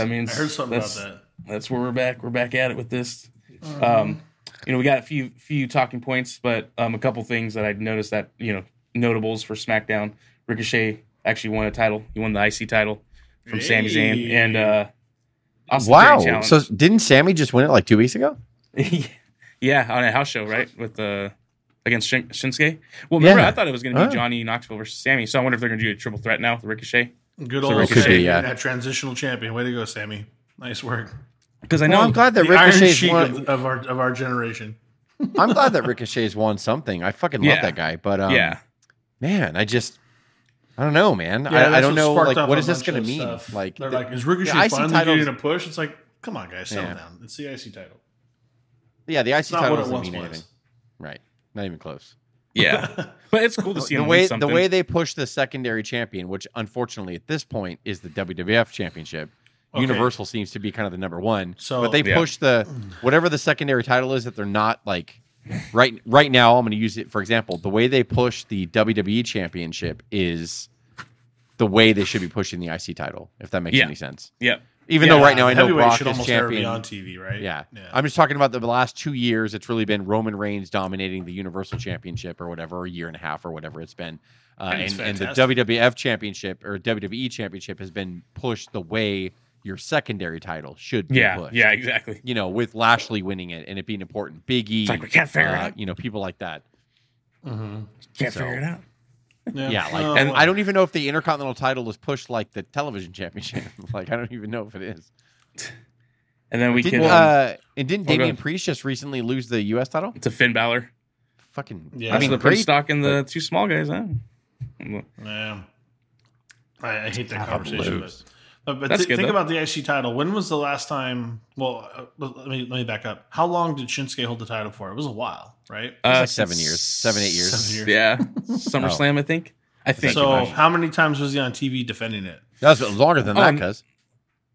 So that means I heard something that's, about that. That's where we're back. We're back at it with this. Um, you know, we got a few few talking points, but um, a couple things that I noticed that you know notables for SmackDown. Ricochet actually won a title. He won the IC title from Sami Zayn and uh, Austin Wow. Theory So didn't Sami just win it like two weeks ago? yeah, on a house show, right? With uh, against Shin- Shinsuke. Well, remember, Yeah. I thought it was going to be Oh. Johnny Knoxville versus Sami. So I wonder if they're going to do a triple threat now with Ricochet. Good So old Ricochet, Sami, yeah. that transitional champion. Way to go, Sami. Nice work. Because I Well, know I'm glad that The Iron Ricochet's Sheik won. of, of our of our generation. I'm glad that Ricochet's won something. I fucking love Yeah. that guy. But um, yeah, man, I just I don't know, man. Yeah, I, I don't know sparked like off what a is this going to mean? stuff. Like they're the- like, is Ricochet the finally titles- getting a push? It's like, come on, guys, settle Yeah. down. It's the IC title. yeah, the IC title doesn't mean was. anything. Right. Not even close. Yeah. but it's cool to see the him way win the way they push the secondary champion, which unfortunately at this point is the WWF championship. Okay. Universal seems to be kind of the number one. So- but they Yeah. push the whatever the secondary title is that they're not like right right now. I'm going to use it for example. The way they push the WWE championship is the way they should be pushing the IC title. If that makes Yeah. any sense. yeah, Even though right now I know Brock should is almost never be champion. on TV, right? Yeah. yeah. I'm just talking about the last two years. It's really been Roman Reigns dominating the Universal Championship or whatever, a year and a half or whatever it's been. Uh, And and, the. WWF Championship or WWE Championship has been pushed the way your secondary title should be yeah, pushed. yeah, exactly. You know, with Lashley winning it and it being important. Big E, It's like we can't figure it uh, out. you know, people like that. Mm-hmm. Can't So- figure it out. Yeah, like, well, and I don't even know if the Intercontinental title is pushed like the Television Championship. like, I don't even know if it is. And then we Didn't, can um, uh, and didn't oh, Damian ahead. Priest just recently lose the U.S. title? to Finn Balor. Fucking, Yeah. I That's mean, the pretty great. stock in the two small guys, huh? Yeah. I, I hate that How conversation. Lose. But, but, but That's thi- good, think though. about the IC title. When was the last time? Well, uh, let me let me back up. How long did Shinsuke hold the title for? It was a while, right? Uh, like seven years. Seven, eight years. Seven years. Yeah, SummerSlam, I think. I think. So how many times was he on TV defending it? That was longer than that, Um, cuz.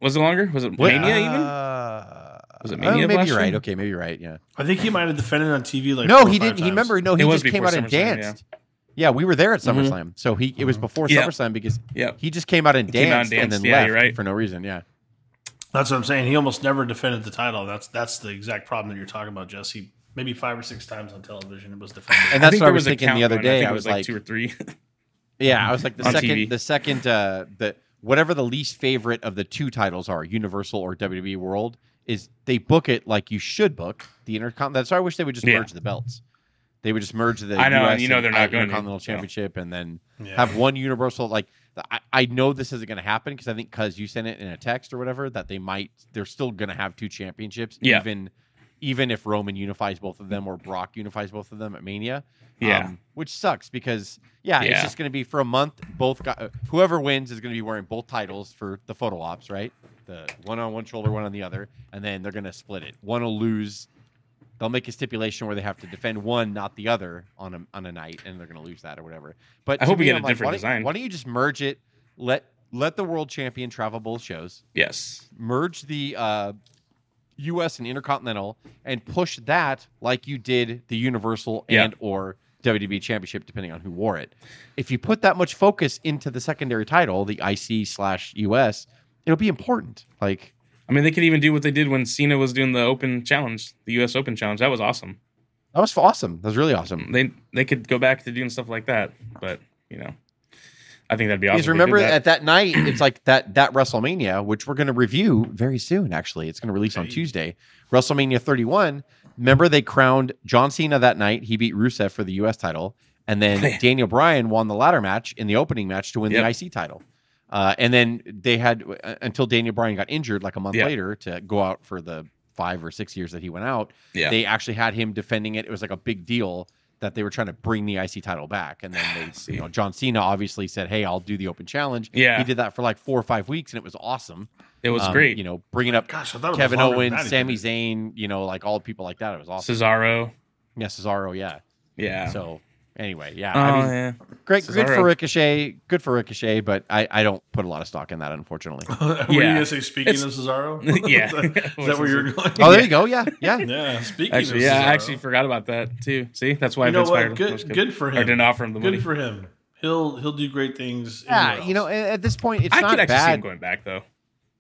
was it longer? Was it Mania even? Uh, Was it oh, Mania of maybe you're right. Okay, maybe you're right. Yeah. I think he might have defended on TV like no, four or he five didn't. He times. remember. No, he It just came out and SummerSlam, yeah. Danced. Yeah. We were there at SummerSlam, so he it was before Yeah. SummerSlam because Yeah. he just came out and He came out and danced and, then Yeah, left right. for no reason. Yeah. That's what I'm saying. He almost never defended the title. That's that's the exact problem that you're talking about, Jesse. Maybe five or six times on television it was defended. And that's think what I there was thinking the other going. I day. think I it was like, like, two or three. yeah, I was like the second, TV. the second, uh, the whatever the least favorite of the two titles are, Universal or WWE World, is they book it like you should book the Intercontinental. why I wish they would just Yeah. merge the belts. They would just merge the I know, US you know they're not I- going to, Intercontinental so. Championship and then Yeah. have one Universal. Like I, I know this isn't going to happen because I think because you sent it in a text or whatever that they might they're still going to have two championships. Yeah. Even even if Roman unifies both of them or Brock unifies both of them at Mania. Yeah. Um, which sucks because yeah, it's just going to be for a month. Both got, whoever wins is going to be wearing both titles for the photo ops, right? The one on one shoulder, one on the other, and then they're going to split it. One will lose. They'll make a stipulation where they have to defend one, not the other, on a on a night, and they're going to lose that or whatever. But I hope we get a I'm like, different why don't- design. Why don't you just merge it? Let let the world champion travel both shows. Yes. Merge the uh, U.S. and Intercontinental and push that like you did the Universal Yeah. and or WWE Championship, depending on who wore it. If you put that much focus into the secondary title, the IC slash US, it'll be important. Like, I mean, they could even do what they did when Cena was doing the Open Challenge, the U.S. Open Challenge. That was awesome. that was awesome. That was really awesome. They they could go back to doing stuff like that, but you know, I think that'd be awesome. Because remember that. at that night, it's like that that WrestleMania, which we're going to review very soon. Actually, it's going to release on Tuesday. WrestleMania 31. Remember they crowned John Cena that night. He beat Rusev for the U.S. title, and then Daniel Bryan won the ladder match in the opening match to win Yep. the IC title. Uh, and then they had uh, until Daniel Bryan got injured like a month Yeah. later to go out for the five or six years that he went out. Yeah. They actually had him defending it. It was like a big deal that they were trying to bring the IC title back. And then they, See. you know, John Cena obviously said, "Hey, I'll do the Open Challenge." Yeah. he did that for like four or five weeks, and it was awesome. it was Um, great. You know, bringing up Gosh, I thought it was Kevin Owens, Sami. Zayn, you know, like all people like that. It was awesome. Cesaro. yeah, Cesaro, yeah. Yeah. So anyway, yeah. oh I mean, yeah. great, good for Ricochet. Good for Ricochet, but I, I don't put a lot of stock in that, unfortunately. Were you Yeah. gonna say speaking It's- of Cesaro? Yeah. is, that, is that where you're going? oh, there you go. Yeah, yeah. Yeah, speaking Actually, of yeah, Cesaro. I actually forgot about that too. See, that's why you know Vince what? fired him. Good, good for him. Or didn't offer him the Good money. for him. He'll he'll do great things. Yeah, anywhere you know, at at this point, it's I not could actually see him bad. going back though.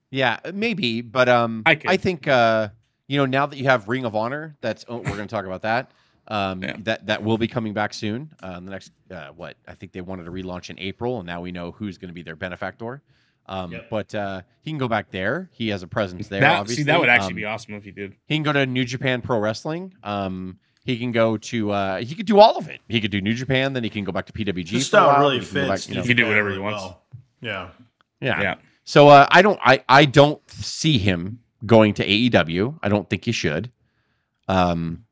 Yeah, maybe, but um, I I, think uh, you know, now that you have Ring of Honor, that's oh, we're going to talk about that. Um, Yeah. that that will be coming back soon. Uh, the next uh, what I think they wanted to relaunch in April, and now we know who's going to be their benefactor. Um, Yep. but uh, he can go back there. He has a presence there. That, obviously. see, that would actually Um, be awesome if he did. He can go to New Japan Pro Wrestling. Um, he can go to uh, he could do all of it. He could do New Japan, then he can go back to PWG. His style really he can fits. back, you know. He can do whatever he wants. well. Yeah. yeah. Yeah. So uh, I don't I I don't see him going to AEW. I don't think he should. Um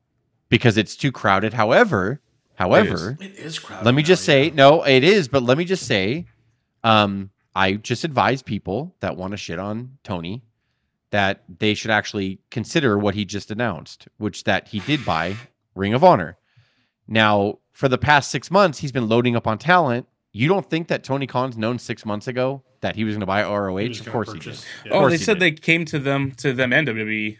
because it's too crowded. However, however, It is crowded. let me now, just say yeah. no, it is, but let me just say um I just advise people that want to shit on Tony that they should actually consider what he just announced, which that he did buy Ring of Honor. Now, for the past 6 months he's been loading up on talent. You don't think that Tony Khan's known 6 months ago that he was going to buy ROH? Of course he did. yeah. Oh, course they said did. they came to them to them and WWE.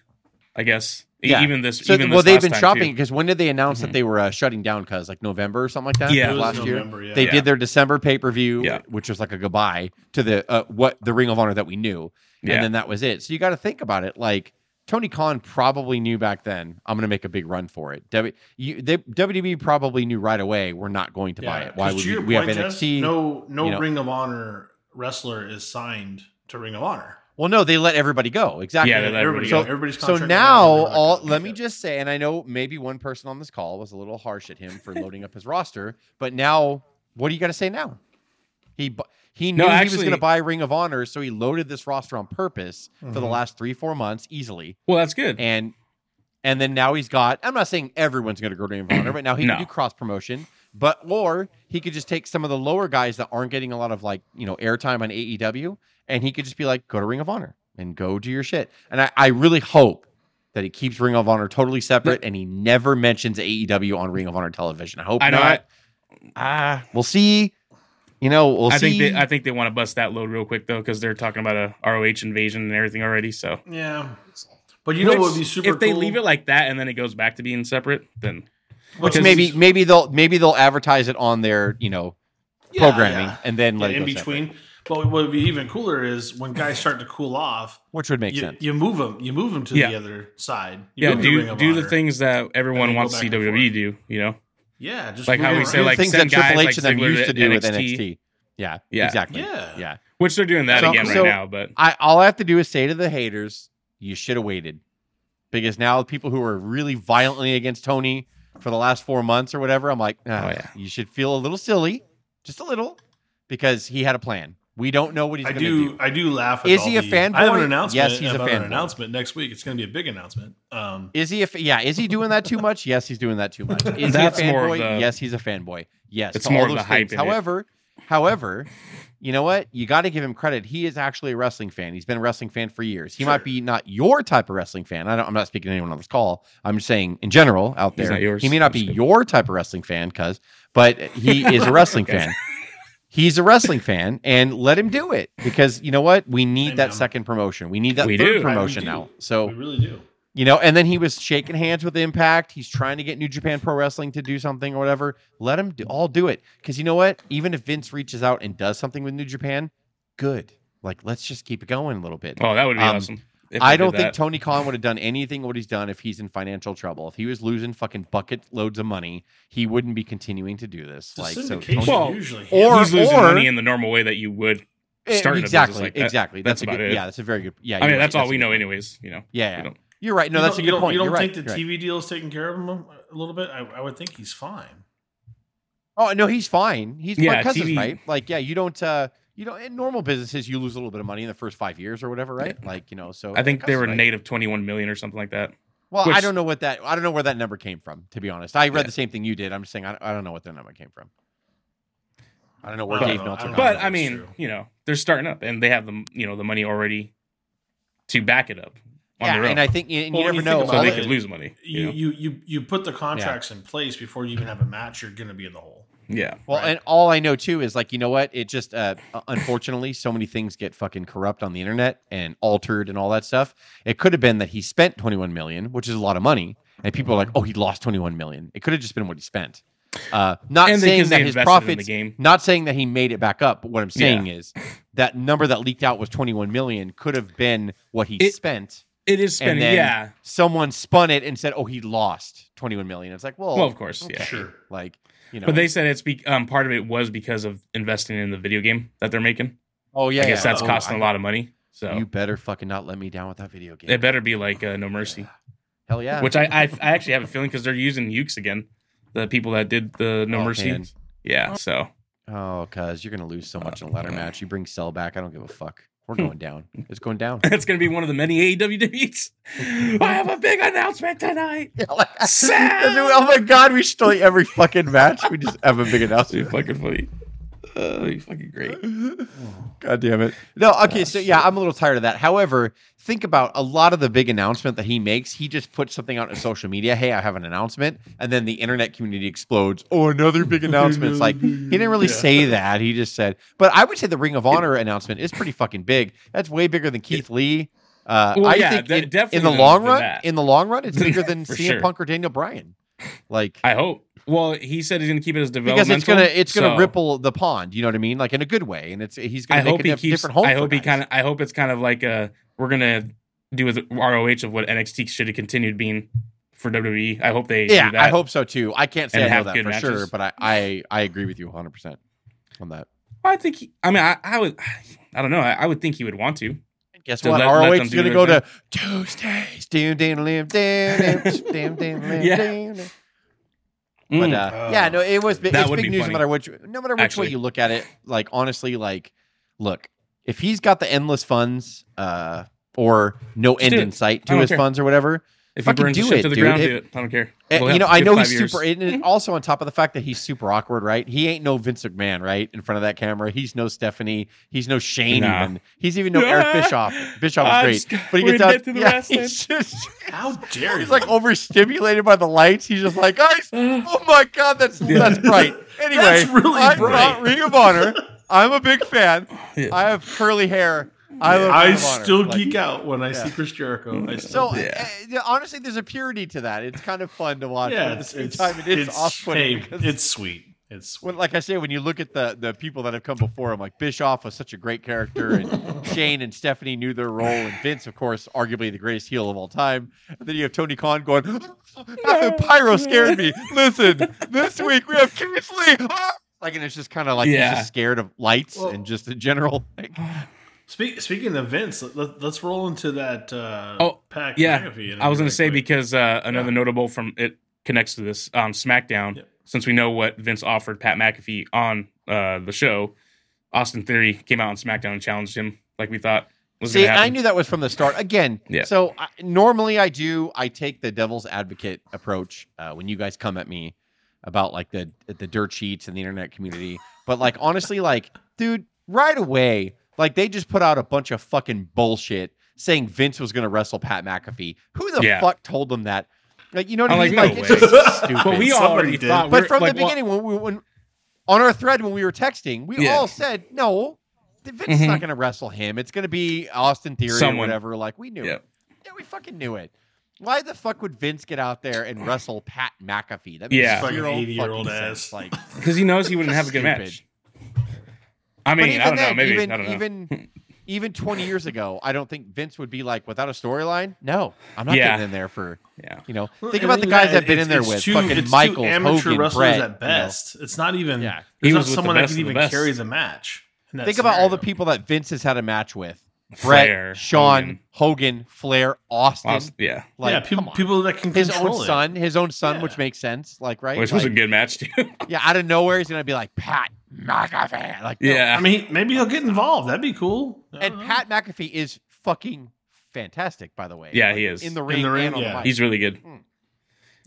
I guess Yeah. even this. So, even well, they've been shopping because when did they announce Mhm. that they were uh, shutting down? Because like November or something like that. Yeah. It was last year yeah. they Yeah. did their December pay per view, Yeah. which was like a goodbye to the uh, what the Ring of Honor that we knew, Yeah. and then that was it. So you got to think about it. Like Tony Khan probably knew back then, I'm going to make a big run for it. W, you, they, WWE probably knew right away we're not going to buy it. Why would to we? We have point, Jess, NXT. no, no you know. Ring of Honor wrestler is signed to Ring of Honor. Well, no, they let everybody go. Exactly. Yeah, they let everybody, everybody go. everybody's So now, right they're not all let keep me it. just say, and I know maybe one person on this call was a little harsh at him for loading up his roster, but now, what do you got to say now? He he knew No, he was going to buy Ring of Honor, so he loaded this roster on purpose for the Mhm. last three four months easily, well, that's good. and and then now he's got. I'm not saying everyone's going to go to Ring of Honor, but now he No. can do cross promotion. But or he could just take some of the lower guys that aren't getting a lot of like you know airtime on AEW, and he could just be like, go to Ring of Honor and go do your shit. And I, I really hope that he keeps Ring of Honor totally separate and he never mentions AEW on Ring of Honor television. I hope I know. not. Ah, we'll see. You know, we'll I see. think they, I think they want to bust that load real quick though, because they're talking about a ROH invasion and everything already. So Yeah, but you know what would be super if they cool? leave it like that and then it goes back to being separate, then Which Because- maybe maybe they'll maybe they'll advertise it on their you know Yeah, programming yeah. and then Yeah, let it in go separate, between. But what would be even cooler is when guys start to cool off, which would make you, sense. you move them. You move them to Yeah. the other side. You yeah, move to Ring do do the things that everyone then go wants to see WWE forth. do. You know, Yeah, just Like how we it say, like, things send that Triple guys H like and them used to to do with NXT. NXT. Yeah, Yeah. exactly. Yeah. yeah. which they're doing that So- again so- right now. But I all I have to do is say to the haters, you should have waited, because now people who are really violently against Tony for the last four months or whatever, I'm like, ah, Oh, yeah. you should feel a little silly, just a little, because he had a plan. We don't know what he's I going to do, do. I do laugh. At Is all he a the- fanboy? I have an announcement. Yes, he's a about an fanboy. announcement next week. It's going to be a big announcement. Um, Is he a fa- yeah? Is he doing that too much? Yes, he's doing that too much. Is That's he a fanboy? the- yes, he's a fanboy. Yes, It's to more all of the hype things. in it. However, however, you know what? You got to give him credit. He is actually a wrestling fan. He's been a wrestling fan for years. He Sure. might be not your type of wrestling fan. I don't, I'm not speaking to anyone on this call. I'm just saying in general out there. He may not be your type of wrestling fan, cuz, but he is a wrestling fan. He's a wrestling fan, and let him do it because you know what? We need that Amen. second promotion. We need that We third do. promotion now. So we really do. You know, and then he was shaking hands with Impact. He's trying to get New Japan Pro Wrestling to do something or whatever. Let him do, all do it. Because you know what? Even if Vince reaches out and does something with New Japan, good. Like, let's just keep it going a little bit. oh, that would be Um, awesome. I don't think. Tony Khan would have done anything what he's done if he's in financial trouble. If he was losing fucking bucket loads of money, he wouldn't be continuing to do this. It's like, so Tony, Well, usually. or- he's losing or- money in the normal way that you would. start starting a exactly, like that. exactly. That's, That's a good. about it. Yeah, that's a very good. Yeah, I mean, you're that's right. all we a know, anyways. You know. Yeah, You yeah. Don't- you're right. No, you that's a good don't, point. You don't You're think right. the You're right. TV deal is taking care of him a little bit? I, I would think he's fine. Oh no, he's fine. He's Yeah, my cousin's TV right. Like, yeah, you don't. uh You know, in normal businesses, you lose a little bit of money in the first five years or whatever, right? Like, you know, so I think they were cousin's right. native 21 million or something like that. Well, I don't know what that. I don't know where that number came from. To be honest, I read Yeah. the same thing you did. I'm just saying I, I don't know what that number came from. I don't know where Well, I Dave don't know. I Meltzer. But I mean, true. you know, they're starting up and they have the you know the money already to back it up on yeah, and I think and Well, you when never you think know. about so they it, it- could lose money. You You, know? you you you put the contracts in place before you even have a match. You're going to be in the hole. yeah. Well, Right. and all I know too is like you know what? It just uh, unfortunately so many things get fucking corrupt on the internet and altered and all that stuff. It could have been that he spent 21 million, which is a lot of money, and people are like, "Oh, he lost 21 million." It could have just been what he spent. Uh, not And saying that his invested in profits, the game. not saying that he made it back up. But what I'm saying is that number that leaked out was 21 million. Could have been what he It- spent. It is spending. then- yeah. Someone spun it and said, "Oh, he lost 21 million." It's like, well, Well, of course. okay. Yeah. Sure. Like, you know, But they said it's be, um, part of it was because of investing in the video game that they're making. oh yeah, I guess yeah. that's Oh, costing I- a lot of money. So You better fucking not let me down with that video game. it better be like uh, No Mercy, Hell yeah. which I, I I actually have a feeling because they're using Yuke's again, the people that did the No Oh, Mercy. man. Yeah. So Oh, cuz you're gonna lose so much in a ladder yeah. match. You bring Cell back. I don't give a fuck. We're going down. It's going down. it's gonna be one of the many AEW debuts. I have a big announcement tonight. Oh Sal! oh my god, we should like every fucking match. We just have a big announcement. fucking funny. Uh, you fucking great. God damn it. No, okay, so yeah, I'm a little tired of that. However, think about a lot of the big announcement that he makes. He just puts something out on social media. Hey, I have an announcement, and then the internet community explodes. Oh, another big announcement. It's like he didn't really Yeah. say that. He just said. But I would say the Ring of Honor announcement is pretty fucking big. That's way bigger than Keith Lee. Uh, Well, I yeah, think de- in, definitely in the long run, that. in the long run, it's bigger than For CM sure. Punk or Daniel Bryan. Like I hope. Well, he said he's gonna keep it as because it's gonna it's gonna so ripple the pond. You know what I mean? Like in a good way, and it's he's gonna make hope a keeps. different home. I hope he kind of. I hope it's kind of like a. We're gonna do with ROH of what NXT should have continued being for WWE. I hope they. Yeah, do that. I hope so too. I can't say I know have that for sure, but I, I I agree with you 100 percent on that. I think. He, I mean, I, I would. I don't know. I, I would think he would want to. Guess To what? let- let ROH them is gonna go to. Tuesdays. Damn, damn, damn, damn, damn, damn, damn, damn, damn. But Mm. uh, Oh. yeah, no, it was big. That It's big be news funny. no matter which, no matter which Actually. way you look at it. Like honestly, like look, if he's got the endless funds, uh, or no end in sight to his care. funds or whatever, if he fucking burns do shit it, to the dude. ground, It- do it. I don't care. And, We'll you know, I know he's years. super. And and also on top of the fact that he's super awkward, right? He ain't no Vince McMahon, right? In front of that camera, he's no Stephanie. He's no Shane. Nah. Even he's even no Eric Bischoff. Bischoff is great, sc- but he we're gets in out. to the yeah, wrestling. he's just How dare he's you? like overstimulated by the lights. He's just like, guys, oh my god, that's Yeah. that's bright. Anyway, That's really I'm bright. not Ring of Honor. I'm a big fan. Yeah. I have curly hair. I love I Ring of Honor. still Like, geek out when I Yeah. see Chris Jericho. I still So do. Yeah. uh, yeah, honestly, there's a purity to that. It's kind of fun to watch. yeah, but at the it's, same it's, time, it is it's, off-putting hey, it's sweet. It's sweet. when, like I say, when you look at the the people that have come before him, like Bischoff was such a great character, and Shane and Stephanie knew their role, and Vince, of course, arguably the greatest heel of all time. And then you have Tony Khan going, "Pyro scared me." Listen, this week we have Keith Lee. Ah! Like, and it's just kind of like he's just scared of lights Well- and just in general. Like, Speak, speaking of Vince, let, us roll into that. Uh, Oh, Pat yeah. McAfee I was going to say quick. because uh, another Yeah. notable from it connects to this um, SmackDown. Yep. Since we know what Vince offered Pat McAfee on uh, the show, Austin Theory came out on SmackDown and challenged him, like we thought was See, going to happen. I knew that was from the start. Again, Yeah. so I, normally I do. I take the devil's advocate approach uh, when you guys come at me about like the the dirt sheets and the internet community. But like honestly, like dude, right away, like they just put out a bunch of fucking bullshit saying Vince was going to wrestle Pat McAfee. Who the Yeah. fuck told them that? Like you know what I I'm mean? like, no it's just stupid. but we already did. thought. But from like, the well- beginning, when we when on our thread when we were texting, we Yeah. all said no. Vince is Mhm. not going to wrestle him. It's going to be Austin Theory Someone. or whatever. Like we knew Yeah. it. Yeah, we fucking knew it. Why the fuck would Vince get out there and wrestle Pat McAfee? That makes Yeah. Fucking zero 80-year-old ass. sense. Like, because he knows he wouldn't have a good Stupid. match. I mean, even I don't know. Maybe even I don't know. even even twenty years ago, I don't think Vince would be like without a storyline. No, I'm not Yeah. getting in there for yeah, you know. Well, Think about the then, guys yeah, that been in there with two- fucking it's two Michael, amateur Hogan, wrestlers Bret. you know. at best. It's not even. Yeah. He There's not was the someone that best can of the even carry the match. in that Think about all the people that Vince has had a match with: Bret, Flair, Shawn, Hogan. Hogan, Flair, Austin. Austin- yeah, Like, yeah, people, people that can his control own it. son, his own son, Yeah. which makes sense. Like, right? which was a Like, good match too. Yeah, out of nowhere, he's gonna be like Pat McAfee. Like, no. yeah, I mean, maybe he'll get involved. That'd be cool. And know. Pat McAfee is fucking fantastic, by the way. Yeah, Like, he is. in the ring. In ring, the ring, and on yeah. the mic. he's really good. Hmm.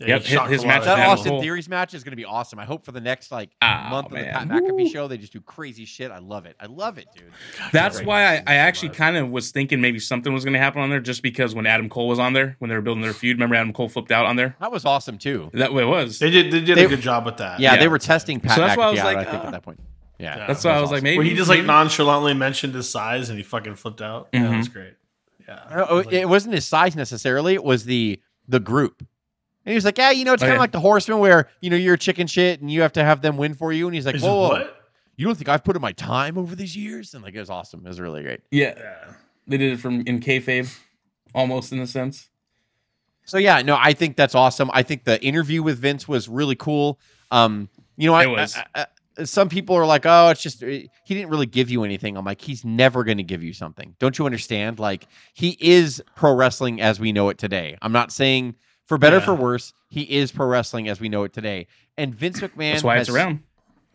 Yeah, Yep, he his- his match of that Austin Cole. Theories match is gonna be awesome. I hope for the next like Ah, month of the man. Pat McAfee show, they just do crazy shit. I love it. I love it, dude. That's Great. why I, I actually kind of was thinking maybe something was going to happen on there, just because when Adam Cole was on there, when they were building their feud, remember Adam Cole flipped out on there. That was awesome too. That way it was. They did. They did They- a good job with that. Yeah, Yeah. they were testing Pat So that's McAfee why I was out. like, I think uh, at that point. Yeah, Yeah. That's why I was awesome. like, maybe Where he just like nonchalantly mentioned his size and he fucking flipped out. Yeah, Mhm. that was great. Yeah, I don't know, I was like- it wasn't his size necessarily. It was the the group. And he was like, "Yeah, you know, it's Oh, kind of yeah. like the Horseman, where you know you're a chicken shit and you have to have them win for you." And he's like, He "Whoa, whoa, what? you don't think I've put in my time over these years?" And like, it was awesome. It was really great. Yeah, Yeah. they did it from in kayfabe, almost in a sense. So yeah, no, I think that's awesome. I think the interview with Vince was really cool. Um, you know, I, It was. I- I- some people are like, "Oh, it's just he didn't really give you anything." I'm like, he's never going to give you something. Don't you understand? Like he is pro wrestling as we know it today. I'm not saying for better or Yeah. for worse, he is pro wrestling as we know it today. And Vince McMahon That's why has, it's around.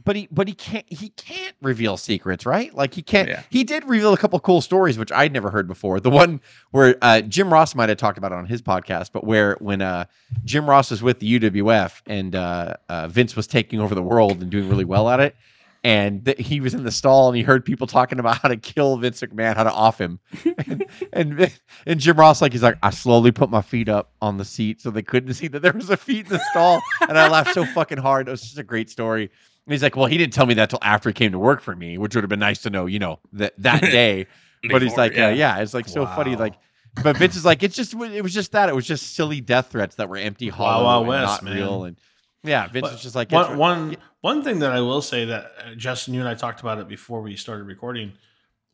but he but he can't he can't reveal secrets, right? Like he can't. Yeah. He did reveal a couple cool stories which I'd never heard before. The one where uh, Jim Ross might have talked about it on his podcast, but where when uh, Jim Ross was with the UWF and uh, uh, Vince was taking over the world and doing really well at it. And th- he was in the stall and he heard people talking about how to kill Vince McMahon, how to off him. and, and and Jim Ross, like, he's like, I slowly put my feet up on the seat so they couldn't see that there was a feet in the stall. and I laughed so fucking hard. It was just a great story. And he's like, well, he didn't tell me that till after he came to work for me, which would have been nice to know, you know, that that day. but he's like, yeah. Uh, yeah, it's like so funny. Like, but Vince is like, it's just, it was just that. It was just silly death threats that were empty, hollow, Wild and West, not man. real. And yeah, Vince But was just like, one one one thing that I will say that uh, Justin, you and I talked about it before we started recording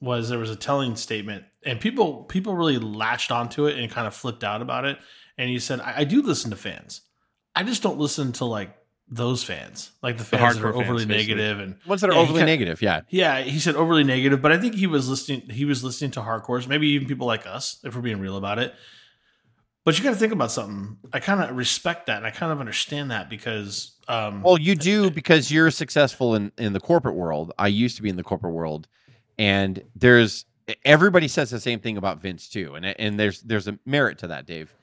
was there was a telling statement, and people people really latched onto it and kind of flipped out about it. And he said, "I, I do listen to fans. I just don't listen to like those fans, like the fans that are overly fans, negative and ones that are Yeah, overly kinda- negative. Yeah. yeah, he said overly negative, but I think he was listening. He was listening to hardcores, maybe even people like us, if we're being real about it. But you got to think about something. I kind of respect that, and I kind of understand that because, um, Well, you do because you're successful in in the corporate world. I used to be in the corporate world, and there's everybody says the same thing about Vince too, and and there's there's a merit to that, Dave.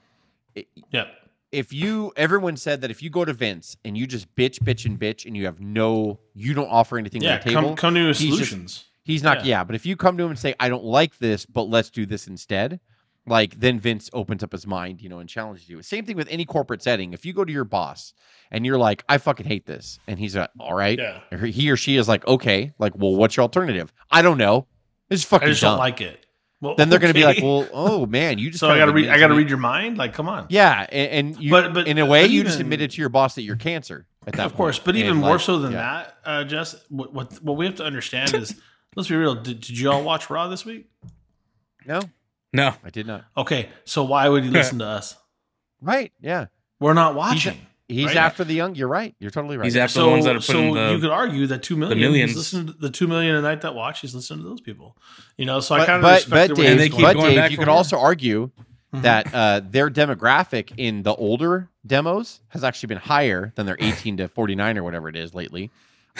It- yeah, If you everyone said that if you go to Vince and you just bitch, bitch, and bitch, and you have no, you don't offer anything yeah, on the table, come come to just- solutions. He's not, Yeah. yeah. But if you come to him and say, "I don't like this, but let's do this instead," like then Vince opens up his mind, you know, and challenges you. Same thing with any corporate setting. If you go to your boss and you're like, "I fucking hate this," and he's like, "All right," yeah, or he or she is like, "Okay," like, "Well, what's your alternative?" I don't know. This is fucking I just dumb. don't like it. Well, then they're going to be like, "Well, oh man, you just." so I got to read. I got to read your mind. Like, come on. Yeah, and, and you, But- but- in a way, you just admitted to your boss that you're cancer at that of course, point. but And, even more like, so than yeah. that, uh, Jess, what, what what we have to understand is, let's be real. Did, did you all watch Raw this week? No, No, I did not. Okay, so why would he listen to us? Right? Yeah, We're not watching. he's Right. after the young. You're right. You're totally right. he's after so, the ones that are so putting the. you could argue that two million, millions. He's listening to the two million a night that watch. He's listening to those people. You know, so I kind of but, respect but where Dave, And they keep but going. going Dave, back you could more. also argue Mhm. that uh, their demographic in the older demos has actually been higher than their 18 to 49 or whatever it is lately.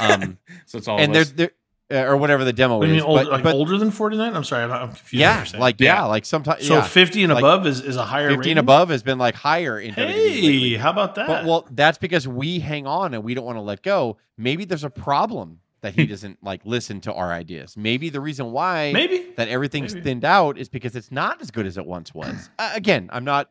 Um, so it's all and of they're, they're or whatever the demo What do you is. mean old, but, like but older than forty nine? I'm sorry, I'm, I'm confused. yeah, like yeah, Yeah. like sometimes so yeah, fifty and Like, above is, is a higher 15 rating? above has been like higher in WWE. Hey, how about that? But well, that's because we hang on and we don't want to let go. Maybe there's a problem that he doesn't like listen to our ideas. Maybe the reason why maybe that everything's Maybe. thinned out is because it's not as good as it once was. Uh, again, I'm not.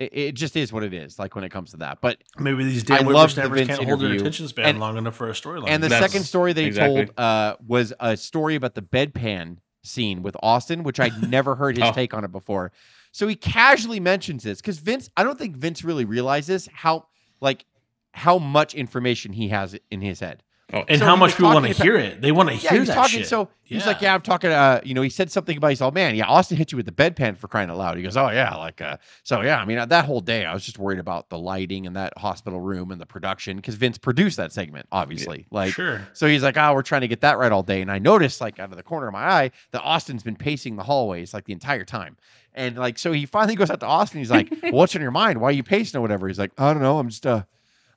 It, it just is what it is. Like when it comes to that, but maybe these I damn love the whippersnappers Vince can't hold their attention span And- long enough for a storyline. and the That's- second story they exactly. told uh, was a story about the bedpan scene with Austin, which I'd never heard his Oh. take on it before. So he casually mentions this because Vince, I don't think Vince really realizes how like how much information he has in his head. Oh, and so how much people want to hear it. They want to Yeah, hear he's that talking. shit. So he's like, Yeah. "Yeah, I'm talking." Uh, you know, he said something about. He's all, "Man, yeah, Austin hit you with the bedpan for crying out loud." He goes, "Oh yeah, like uh." So yeah, I mean, uh, that whole day, I was just worried about the lighting and that hospital room and the production because Vince produced that segment, obviously. Like, sure. so he's like, "Oh, we're trying to get that right all day." And I noticed, like, out of the corner of my eye, that Austin's been pacing the hallways like the entire time. And like, so he finally goes out to Austin. He's like, well, "What's on your mind? Why are you pacing or whatever?" He's like, "I don't know. I'm just uh,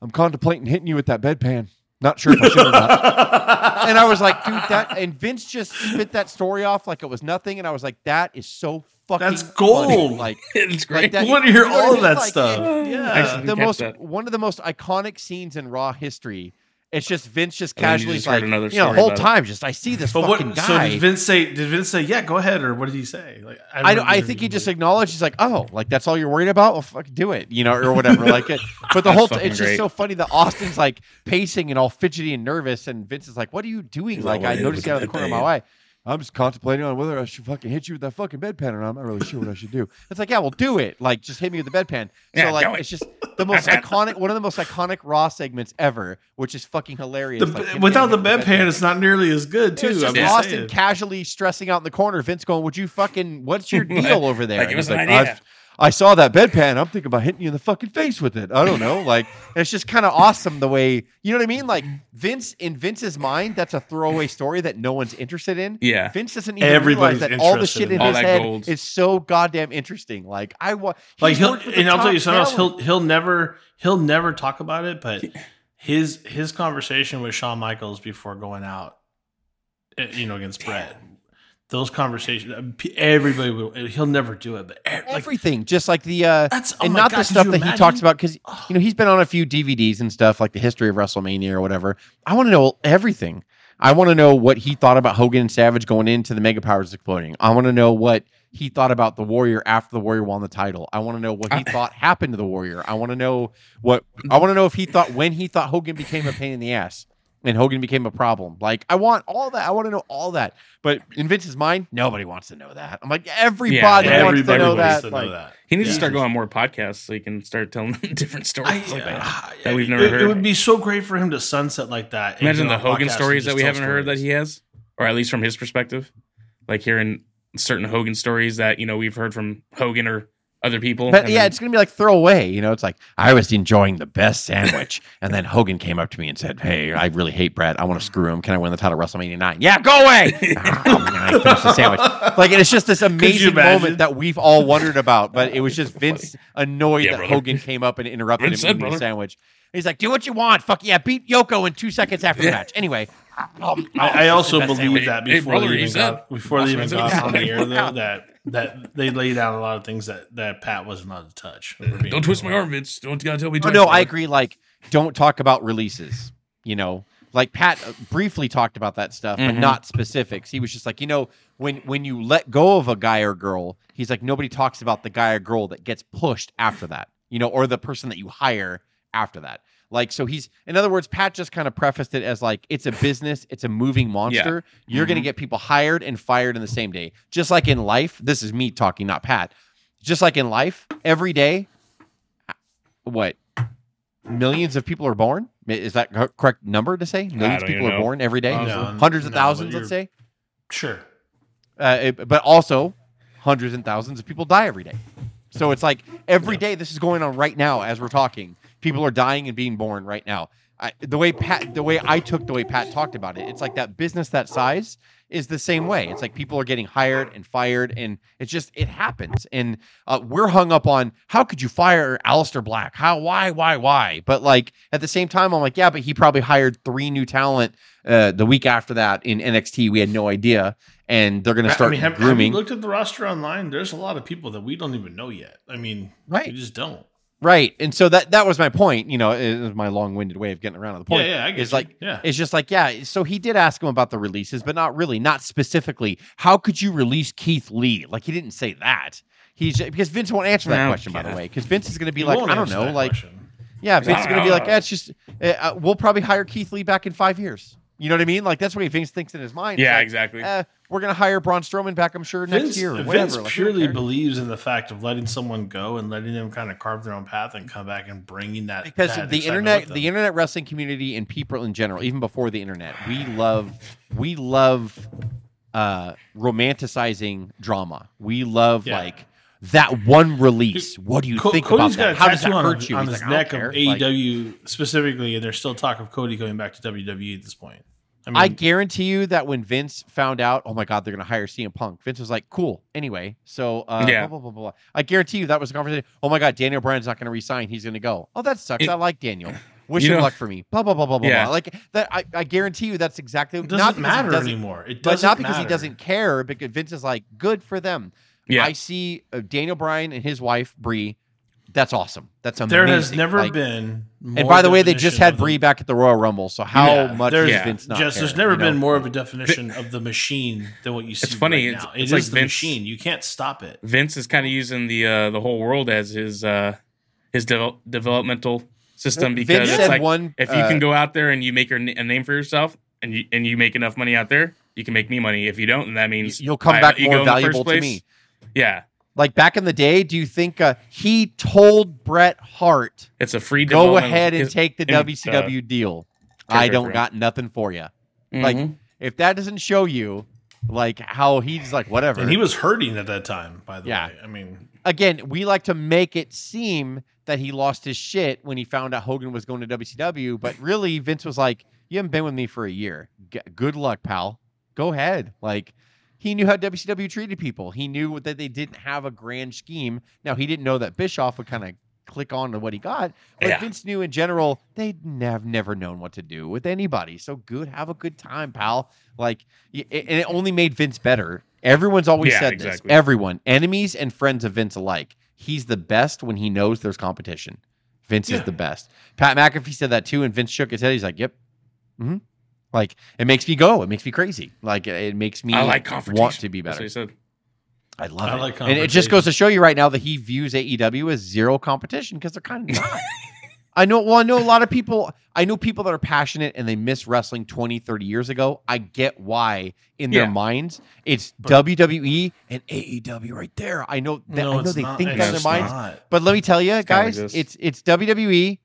I'm contemplating hitting you with that bedpan. Not sure if I should or not." and I was like, dude, that and Vince just spit that story off like it was nothing, and I was like, that is so fucking That's funny. gold. Like it's like great. that- I want to hear you know all of that Like, stuff. it- yeah. I the most that. one of the most iconic scenes in Raw history. It's just Vince just And then you casually just like another you know the whole about it. time just I see this But fucking what? So did Vince say? Did Vince say, "Yeah, go ahead," or what did he say? Like, I remember don't, I the think he just acknowledged. He's like, "Oh, like that's all you're worried about? Well, fuck, do it," you know, or whatever. like it. But the whole, t- fucking it's just so funny that Austin's like pacing and all fidgety and nervous, and Vince is like, "What are you doing?" He's Like I noticed you out of the the corner of my eye. I'm just contemplating on whether I should fucking hit you with that fucking bedpan or not. I'm not really sure what I should do. It's like, yeah, well, do it. Like, just hit me with the bedpan. So, Yeah, like, do it. it's just the most iconic, one of the most iconic Raw segments ever, which is fucking hilarious. The, like, without the with bedpan, it's not nearly as good too. It's just I'm Austin saying. casually stressing out in the corner. Vince going, "Would you fucking? What's your deal over there?" Like, And give us he's an like, idea. I, I saw that bedpan. I'm thinking about hitting you in the fucking face with it. I don't know. Like, it's just kind of awesome the way you know what I mean. Like Vince in Vince's mind, that's a throwaway story that no one's interested in. Yeah. Vince doesn't even Everybody's realize that all the shit in in his head gold. is so goddamn interesting. Like I wa- like he'll worked with and I'll tell you something else. He'll he'll never he'll never talk about it, but his his conversation with Shawn Michaels before going out, eh, you know, against Bret, those conversations, uh, everybody will. He'll never do it, but like everything, just like the uh, that's oh and not God, the stuff that he talks about because Oh. you know he's been on a few DVDs and stuff like the history of WrestleMania or whatever. I want to know everything. I want to know what he thought about Hogan and Savage going into the Mega Powers exploding. I want to know what he thought about the Warrior after the Warrior won the title. I want to know what he I- thought happened to the Warrior. I want to know what I want to know if he thought when he thought Hogan became a pain in the ass and Hogan became a problem. Like I want all that. I want to know all that. But in Vince's mind, nobody wants to know that. I'm like everybody wants to know wants that. to like, know that. He needs Yeah. to start going on more podcasts so he can start telling different stories I- like that. uh, that we've it- never it, heard. would be so great for him to sunset like that. Imagine the Hogan stories that we haven't heard that he has, or at least from his perspective, like hearing certain Hogan stories that you know we've heard from Hogan or other people. But yeah, then- it's gonna be like throwaway. You know, it's like I was enjoying the best sandwich, and then Hogan came up to me and said, "Hey, I really hate Bret. I want to screw him. Can I win the title WrestleMania 9? Yeah, go away. oh, I finished the sandwich. Like, and it's just this amazing moment that we've all wondered about. But it was just Vince annoyed Yeah, that brother. Hogan came up and interrupted Vince him eating a sandwich. He's like, "Do what you want. Fuck yeah, beat Yoko in two seconds after the match." Anyway, um, I, I also it's believe that before brother, they he even got before they even Bossman got on the air though that that they laid out a lot of things that that Pat wasn't allowed to touch. if we're being Don't twist my arm, Vince. Don't gotta tell me. Oh, no, I agree. Like, don't talk about releases. You know, like Pat uh, briefly talked about that stuff, but Mhm. not specifics. He was just like, you know, when when you let go of a guy or girl, he's like, nobody talks about the guy or girl that gets pushed after that. You know, or the person that you hire after that. Like, so he's, in other words, Pat just kind of prefaced it as like, it's a business, it's a moving monster. You're going to get people hired and fired in the same day. Just like in life, this is me talking, not Pat. Just like in life, every day, what millions of people are born? Is that co- correct number to say? Millions of people are know. born every day. Uh, No, hundreds of thousands, let's say. Sure. Uh, it- but also, hundreds and thousands of people die every day. So it's like every day this is going on right now as we're talking. People are dying and being born right now. I, the way Pat, the way I took the way Pat talked about it, it's like that business that size is the same way. It's like people are getting hired and fired, and it's just it happens. And uh, we're hung up on how could you fire Aleister Black? How? Why? Why? Why? But like at the same time, I'm like, yeah, but he probably hired three new talent uh, the week after that in NXT. We had no idea, and they're going to I start mean, have, have grooming. you looked at the roster online? There's a lot of people that we don't even know yet. I mean, Right. we just don't. Right. And so that that was my point, you know, it was my long-winded way of getting around to the point. yeah, yeah, I get It's like yeah. it's just like, yeah, so he did ask him about the releases, but not really, not specifically. How could you release Keith Lee? Like he didn't say that. He's because Vince won't answer that No, question, by the way, because Vince is going to be He like, I don't know, like, question. yeah, Vince is going to be like, know. yeah, it's just, uh, uh, we'll probably hire Keith Lee back in five years. You know what I mean? Like that's what he Vince thinks in his mind. Yeah, like, exactly. eh, we're going to hire Braun Strowman back, I'm sure, next year. Or Vince whatever. Like, we don't purely believes in the fact of letting someone go and letting them kind of carve their own path and come back and bringing that because that the internet the internet wrestling community and people in general even before the internet we love we love uh romanticizing drama we love Yeah. like that one release what do you Co- think Cody's about that got how does that tattoo on, hurt you on He's his like, neck of care. Like, AEW specifically, and there's still talk of Cody going back to WWE at this point. I mean, I guarantee you that when Vince found out, oh my God, they're going to hire CM Punk, Vince was like, cool. Anyway, so uh, Yeah. blah, blah, blah, blah. I guarantee you that was a conversation. Oh my God, Daniel Bryan's not going to resign. He's going to go. Oh, that sucks. It- I like Daniel. Wish him know- luck for me. Blah, blah, blah, blah, blah, Yeah. blah. Like that, I, I guarantee you that's exactly it doesn't not matter doesn't- anymore. It doesn't but not because he doesn't care, because Vince is like, good for them. Yeah, I see uh, Daniel Bryan and his wife, Brie. That's awesome. That's amazing. There has never Like- been. And by the way, they just had of the- Brie back at the Royal Rumble. So how Yeah, much there's- does Yeah. Vince not Just, there's never you know? been more of a definition of the machine than what you see. It's funny, Right it's- now. it's It like is the Vince- machine. You can't stop it. Vince is kind of using the uh, the whole world as his uh, his devel- developmental system because Vince it's like one. if you uh, can go out there and you make your, a name for yourself and you and you make enough money out there, you can make me money. If you don't, then that means You'll come I back let you more go in the first valuable to me. Yeah, Like back in the day, do you think uh, he told Bret Hart, it's a free. go ahead and take the in, uh, WCW deal? I don't him. got nothing for you. Like, Mhm. if that doesn't show you, like how he's like whatever. And he was hurting at that time, by the Yeah. way. I mean, again, we like to make it seem that he lost his shit when he found out Hogan was going to WCW, but really Vince was like, "You haven't been with me for a year. G- good luck, pal. Go ahead." Like he knew how WCW treated people. He knew that they didn't have a grand scheme. Now he didn't know that Bischoff would kind of click on to what he got, but Yeah. Vince knew in general they have never known what to do with anybody. So good, have a good time, pal. Like, and it only made Vince better. Everyone's always Yeah, said exactly. this. Everyone, enemies and friends of Vince alike. He's the best when he knows there's competition. Vince is the best. Pat McAfee said that too, and Vince shook his head. He's like, "Yep." hmm Like it makes me go. It makes me crazy. Like it makes me I like confrontation. want to be That's better. what he said. I love I it. like and it just goes to show you right now that he views AEW as zero competition because they're kind of not. I know, well, I know a lot of people, I know people that are passionate and they miss wrestling 20, 30 years ago. I get why in their Yeah. minds it's But- WWE and AEW right there. I know that, I know it's they not. think It's that in their just minds. not. But let me tell you, kinda guys, it's it's WWE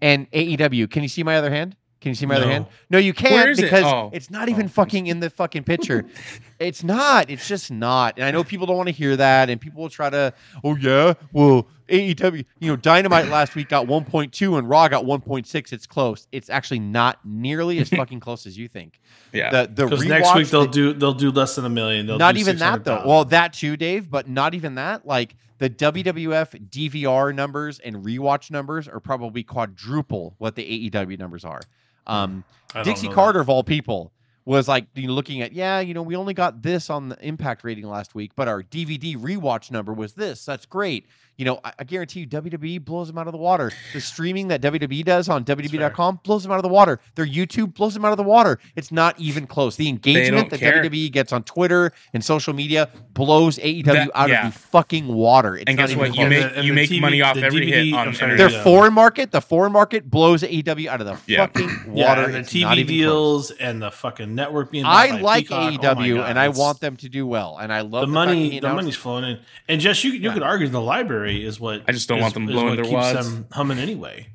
and AEW. Can you see my other hand? Can you see my other hand? No, you can't is it? because Oh. it's not even Oh. fucking in the fucking picture. it's not. It's just not. And I know people don't want to hear that, and people will try to, oh yeah, well AEW, you know, Dynamite last week got 1.2 and Raw got 1.6. It's close. It's actually not nearly as fucking close as you think. Yeah, The the Because next week they'll that- do they'll do less than a million. They'll not do even that though. 600,000. Well, that too, Dave, but not even that. Like the WWF DVR numbers and rewatch numbers are probably quadruple what the AEW numbers are. Um, Dixie Carter of all people was like you know, looking at yeah, you know, we only got this on the Impact rating last week, but our DVD rewatch number was this. That's great. You know, I, I guarantee you, WWE blows them out of the water. The streaming that WWE does on WWE.com blows them out of the water. Their YouTube blows them out of the water. It's not even close. The engagement that care. WWE gets on Twitter and social media blows AEW That- out yeah. of the fucking water. It's And not guess even what? You close. make the- you make TV money off the every DVD hit on sorry. Their Yeah. foreign market, the foreign market blows AEW out of the Yeah. fucking Yeah, water. and the It's TV not even close. deals and the fucking network being. I like Peacock. Oh AEW God, and I it's- want them to do well. And I love the the, money. he The announced- money's flowing in, and Jess, you, you Yeah. could argue the library is what I just don't is- want them blowing what their keeps wads. them humming anyway.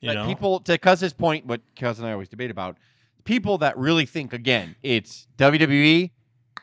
You But know, people to Cuz's point, what Cuz and I always debate about, people that really think again, it's WWE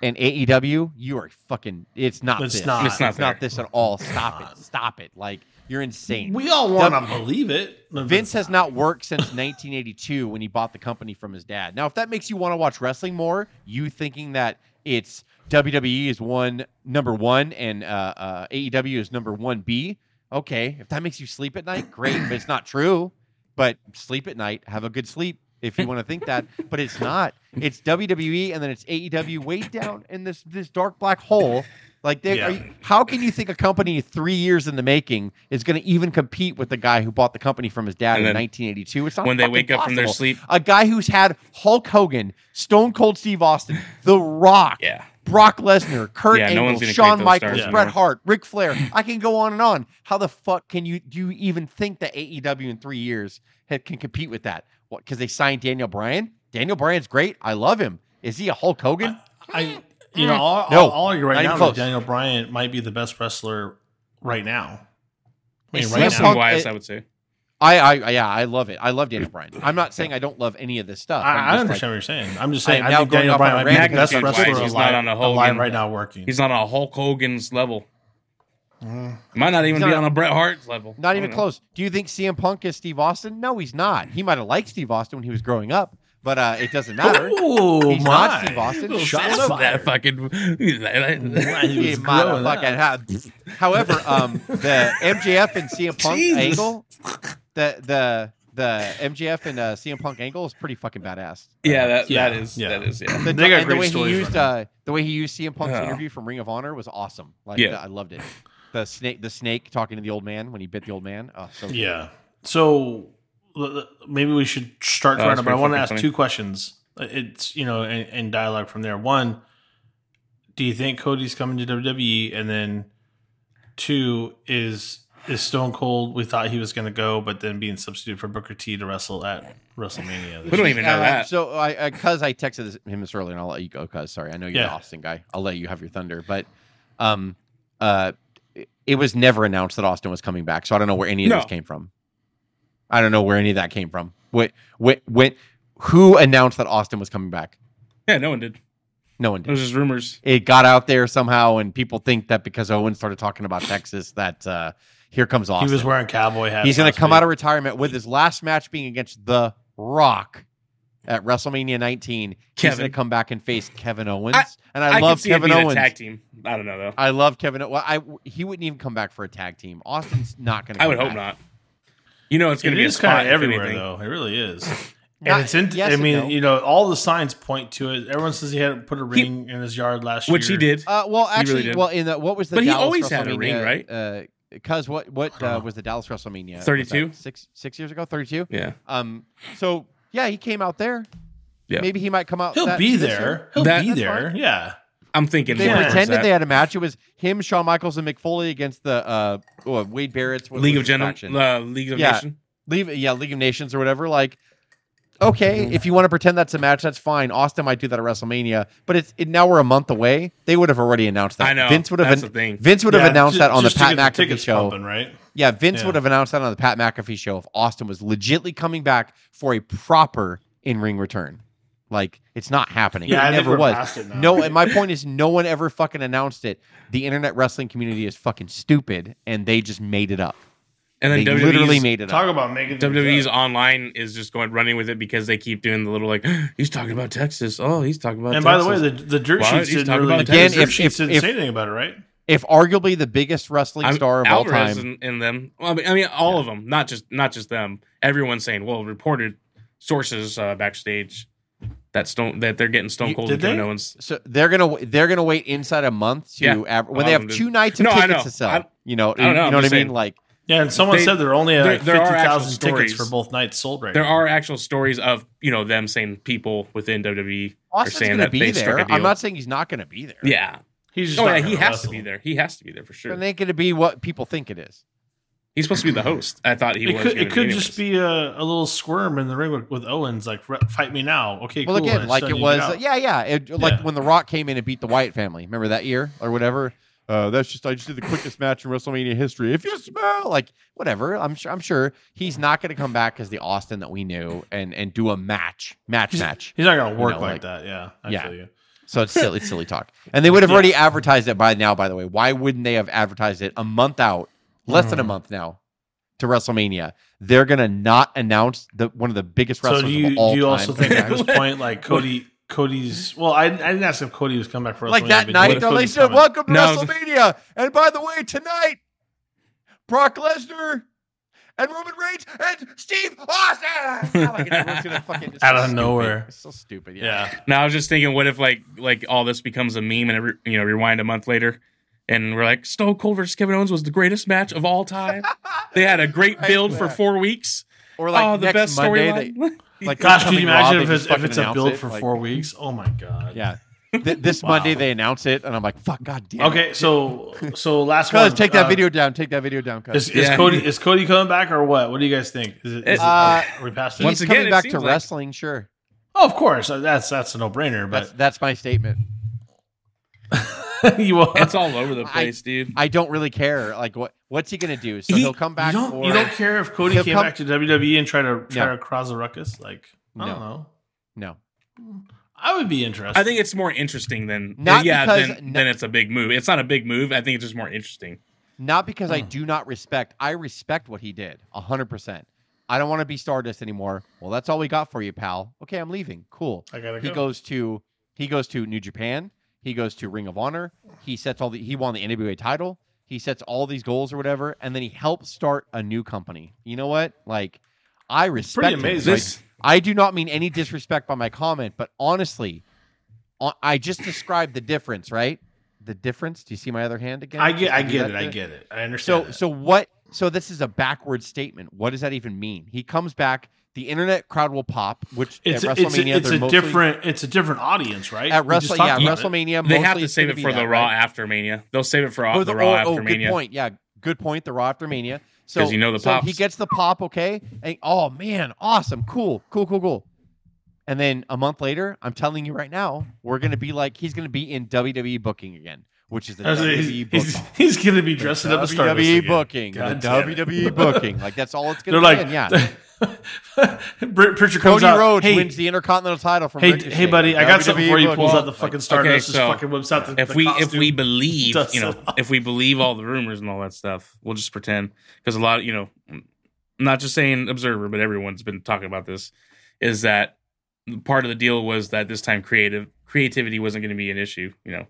and AEW, you are fucking it's not It's this. not. It's not It's not there. this at all. Stop it. Stop it. Like you're insane. we all want to believe it. Vince has not worked since 1982 when he bought the company from his dad. Now, if that makes you want to watch wrestling more, you thinking that it's WWE is one number one and uh, uh, AEW is number one B, okay. If that makes you sleep at night, great. but it's not true. But sleep at night, have a good sleep if you want to think that. But it's not. It's WWE and then it's AEW way down in this this dark black hole. Like, they, Yeah. are you, how can you think a company three years in the making is going to even compete with the guy who bought the company from his dad And in 1982? It's not when they fucking wake up from their sleep. A guy who's had Hulk Hogan, Stone Cold Steve Austin, The Rock, Yeah, Brock Lesnar, Kurt Yeah, Angle, gonna Shawn Michaels, stars Bret anymore. Hart, Ric Flair. I can go on and on. How the fuck can you do you even think that AEW in three years ha- can compete with that? What? Because they signed Daniel Bryan. Daniel Bryan's great. I love him. Is he a Hulk Hogan? I, you know, I'll, No, I'll, I'll argue not right even now that Daniel Bryan might be the best wrestler right now. I mean, Is right CM wrestling Punk- now. wise, it- I would say. I, I, yeah, I love it. I love Daniel Bryan. I'm not saying I don't love any of this stuff. I'm I, I just like- understand what you're saying. I'm just saying am I, now think Daniel off on Bryan might be the best magnitude-wise, wrestler he's alive, not on a alive Hogan. right now working. He's not on a Hulk Hogan's level. Mhm. Might not even He's be not- on a Bret Hart's level. Not even know. close. Do you think CM Punk is Steve Austin? No, he's not. He might have liked Steve Austin when he was growing up, but uh, it doesn't matter. Oh He's my! not Steve Austin. Little Shots shots That fucking. He He was might have growing fucking up. However, um, the MJF and CM Punk Jesus. angle, the the the MJF and uh, CM Punk angle is pretty fucking badass. yeah, that Yeah, that is yeah. that is yeah. The, They got and the way he used uh, the way he used CM Punk's Yeah. interview from Ring of Honor was awesome. Like Yeah. the- I loved it. The snake, the snake talking to the old man when he bit the old man. Oh, so good. Yeah. So l- l- maybe we should start right that's but I want to ask funny. two questions. It's you know, in, in dialogue from there. One, do you think Cody's coming to WWE? And then two is is Stone Cold. We thought he was going to go, but then being substituted for Booker T to wrestle at WrestleMania. We don't year. even know Uh, that. So I, because I, texted him this earlier, and I'll let you go. Cause sorry, I know you're Yeah. the Austin guy. I'll let you have your thunder. But, um, uh, it- it was never announced that Austin was coming back, so I don't know where any of No. this came from. I don't know where any of that came from. What, what, when, who announced that Austin was coming back? Yeah, no one did. No one did. It was just rumors. It got out there somehow, and people think that because Owen started talking about Texas, that uh, here comes Austin. He was wearing cowboy hats. He's going to come week. out of retirement with his last match being against The Rock at WrestleMania 19. He's Kevin. going to come back and face Kevin Owens, I- and I, I, love could see Kevin it being Owens. a tag team. I don't know though. I love Kevin. Well, I he wouldn't even come back for a tag team. Austin's not going to. Come. I would hope not. You know, it's going It to be a is kind spot of everywhere, anything. though. It really is. Not- and it's in. yes I and mean, no. you know, all the signs point to it. Everyone says he had put a He- ring in his yard last Which year. Which he did. Uh, well, really actually, did. well, in the what was the But he always had a ring, right? Uh, because what what uh, was the Dallas WrestleMania? Was that 32? Six six years ago, thirty two. yeah. Um. So yeah, he came out there. Yeah. Maybe he might come out. He'll that- be there. year. He'll That- be That's there. Yeah. I'm thinking They more towards pretended that. they had a match. It was him, Shawn Michaels, and Mick Foley against the uh, oh, Wade Barrett's what League was of his Gentlemen, faction? uh, League of Yeah. Nation. League, yeah, League of Nations or whatever. Like, okay, Mm-hmm. if you want to pretend that's a match, that's fine. Austin might do that at WrestleMania, but it's it, now we're a month away. They would have already announced that. I know. Vince would have That's an- the thing. Vince would have announced ju- that on the Pat get the McAfee show. pumping, right? Yeah, Vince Yeah. would have announced that on the Pat McAfee show if Austin was legitly coming back for a proper in ring return. Like it's not happening. Yeah, I it think never we're was. it. No, and my point is, no one ever fucking announced it. The internet wrestling community is fucking stupid, and they just made it up. And then They WWE's, literally made it up. Talk up. about making WWE's online is just going running with it because they keep doing the little like he's talking about Texas. Oh, he's talking about. And by the way, the the dirt Why? sheets didn't really. Again, dirt if- sheets if- didn't if- say anything about it, right? If arguably the biggest wrestling I'm- star of Alvarez all time, in, and them. Well, I mean, I mean, all of them, not just not just them. Everyone's saying, well, reported sources uh, backstage that Stone that they're getting Stone Cold did and Kevin they? Owens. so they're gonna they're gonna wait inside a month to Yeah, av- when they um, have two nights of No, tickets to sell. I- you know, I don't know, you I'm know what I mean? saying. Like Yeah, and someone They- said there are only there- like there are fifty actual tickets for both nights sold right There now. are actual stories of you know them saying people within WWE are saying that be they struck there. a deal. I'm not saying he's not gonna be there. Yeah. He's just Oh not yeah, he has wrestle. to be there. He has to be there for sure. It ain't gonna be what people think it is. He's supposed to be the host. I thought he It was. could, it could anyways. just be a, a little squirm in the ring with, with Owens, like fight me now. Okay, Well, cool. again, like it was, get yeah, yeah. It, like Yeah. when The Rock came in and beat the Wyatt family. Remember that year or whatever? Uh, that's just I just did the quickest match in WrestleMania history. If you smell like whatever, I'm sure I'm sure he's not going to come back as the Austin that we knew and and do a match match match. He's not gonna work know, like, like- that. Yeah, I Yeah. feel you. So it's silly, it's silly talk. And they would have Yeah. already advertised it by now. By the way, why wouldn't they have advertised it a month out, less than a Mhm. month now, to WrestleMania? They're gonna not announce the one of the biggest So wrestlers do you of all do you time. also think at this point, like Cody, Cody's? Well, I, I didn't ask if Cody was coming back for like that night, what no, they said, coming? "Welcome to No. WrestleMania." And by the way, tonight, Brock Lesnar and Roman Reigns and Steve Austin. Like, gonna fucking- Out of stupid. nowhere. It's so stupid. Yeah. Yeah, Now I was just thinking, what if like like all this becomes a meme and every, you know rewind a month later, and we're like Stone Cold versus Kevin Owens was the greatest match of all time. they had a great Right, build for four weeks. Or like oh, the next best Monday, storyline. they, like gosh, can you imagine if it's if it's a build it, for like- four weeks? Oh my god. Yeah. Th- this Wow. Monday they announce it, and I'm like, "Fuck, god damn." it. Okay, so so last one. Take that uh, video down. Take that video down. Is, is Yeah. Cody is Cody coming back or what? What do you guys think? Is it, is it Uh, are we past it? Once again, coming it back to seems like- wrestling, sure. oh, of course, that's that's a no brainer. That's But that's my statement. you will. it's all over the I- place, dude. I don't really care. Like, what what's he gonna do? So He- he, will come back. you don't, or, you don't care if Cody came come- back to WWE and try to try No. to cause a ruckus? Like I don't know. no. I would be interested. I think it's more interesting than Not yeah. because- Then, no- then it's a big move. It's not a big move. I think it's just more interesting. Not because I Hmm. do not respect. I respect what he did, hundred percent. I don't want to be Stardust anymore. Well, that's all we got for you, pal. Okay, I'm leaving. Cool. I gotta He go. goes to he goes to New Japan. He goes to Ring of Honor. He sets all the he won the NWA title. He sets all these goals or whatever, and then he helps start a new company. You know what? Like, I respect pretty amazing. Like, I do not mean any disrespect by my comment, but honestly, I just described the difference, right? The difference. Do you see my other hand again? I get. I get it. I get it. I understand. So that. so what? So this is a backward statement. What does that even mean? He comes back. The internet crowd will pop, which it's at a, it's a, it's they're a mostly- different it's a different audience, right? at Wrestle, yeah, about. WrestleMania. they have to save it be for that, the Raw right? after Mania. They'll save it for Oh, the, Raw oh, oh after oh, good point. Yeah, good point. The Raw after Mania. So 'Cause you know the so he gets the pop, okay? And oh man, awesome, cool, cool, cool, cool. And then a month later, I'm telling you right now, we're gonna be like he's gonna be in WWE booking again, which is the I was like, WWE he's, booking. he's, he's gonna be dressing up a Stardust WWE. Booking, God the. WWE booking, like that's all it's gonna be. like, in, yeah. Britt Pritchard comes Cody out. Rhodes hey, wins the Intercontinental title from hey, Ricochet. hey, buddy, I got something for you. He pulls out the fucking Like, Stardust. okay, so fucking whips out the if the we if we believe you know if we believe all the rumors and all that stuff we'll just pretend because a lot you know not just saying observer but everyone's been talking about this is that part of the deal was that this time creative creativity wasn't going to be an issue you know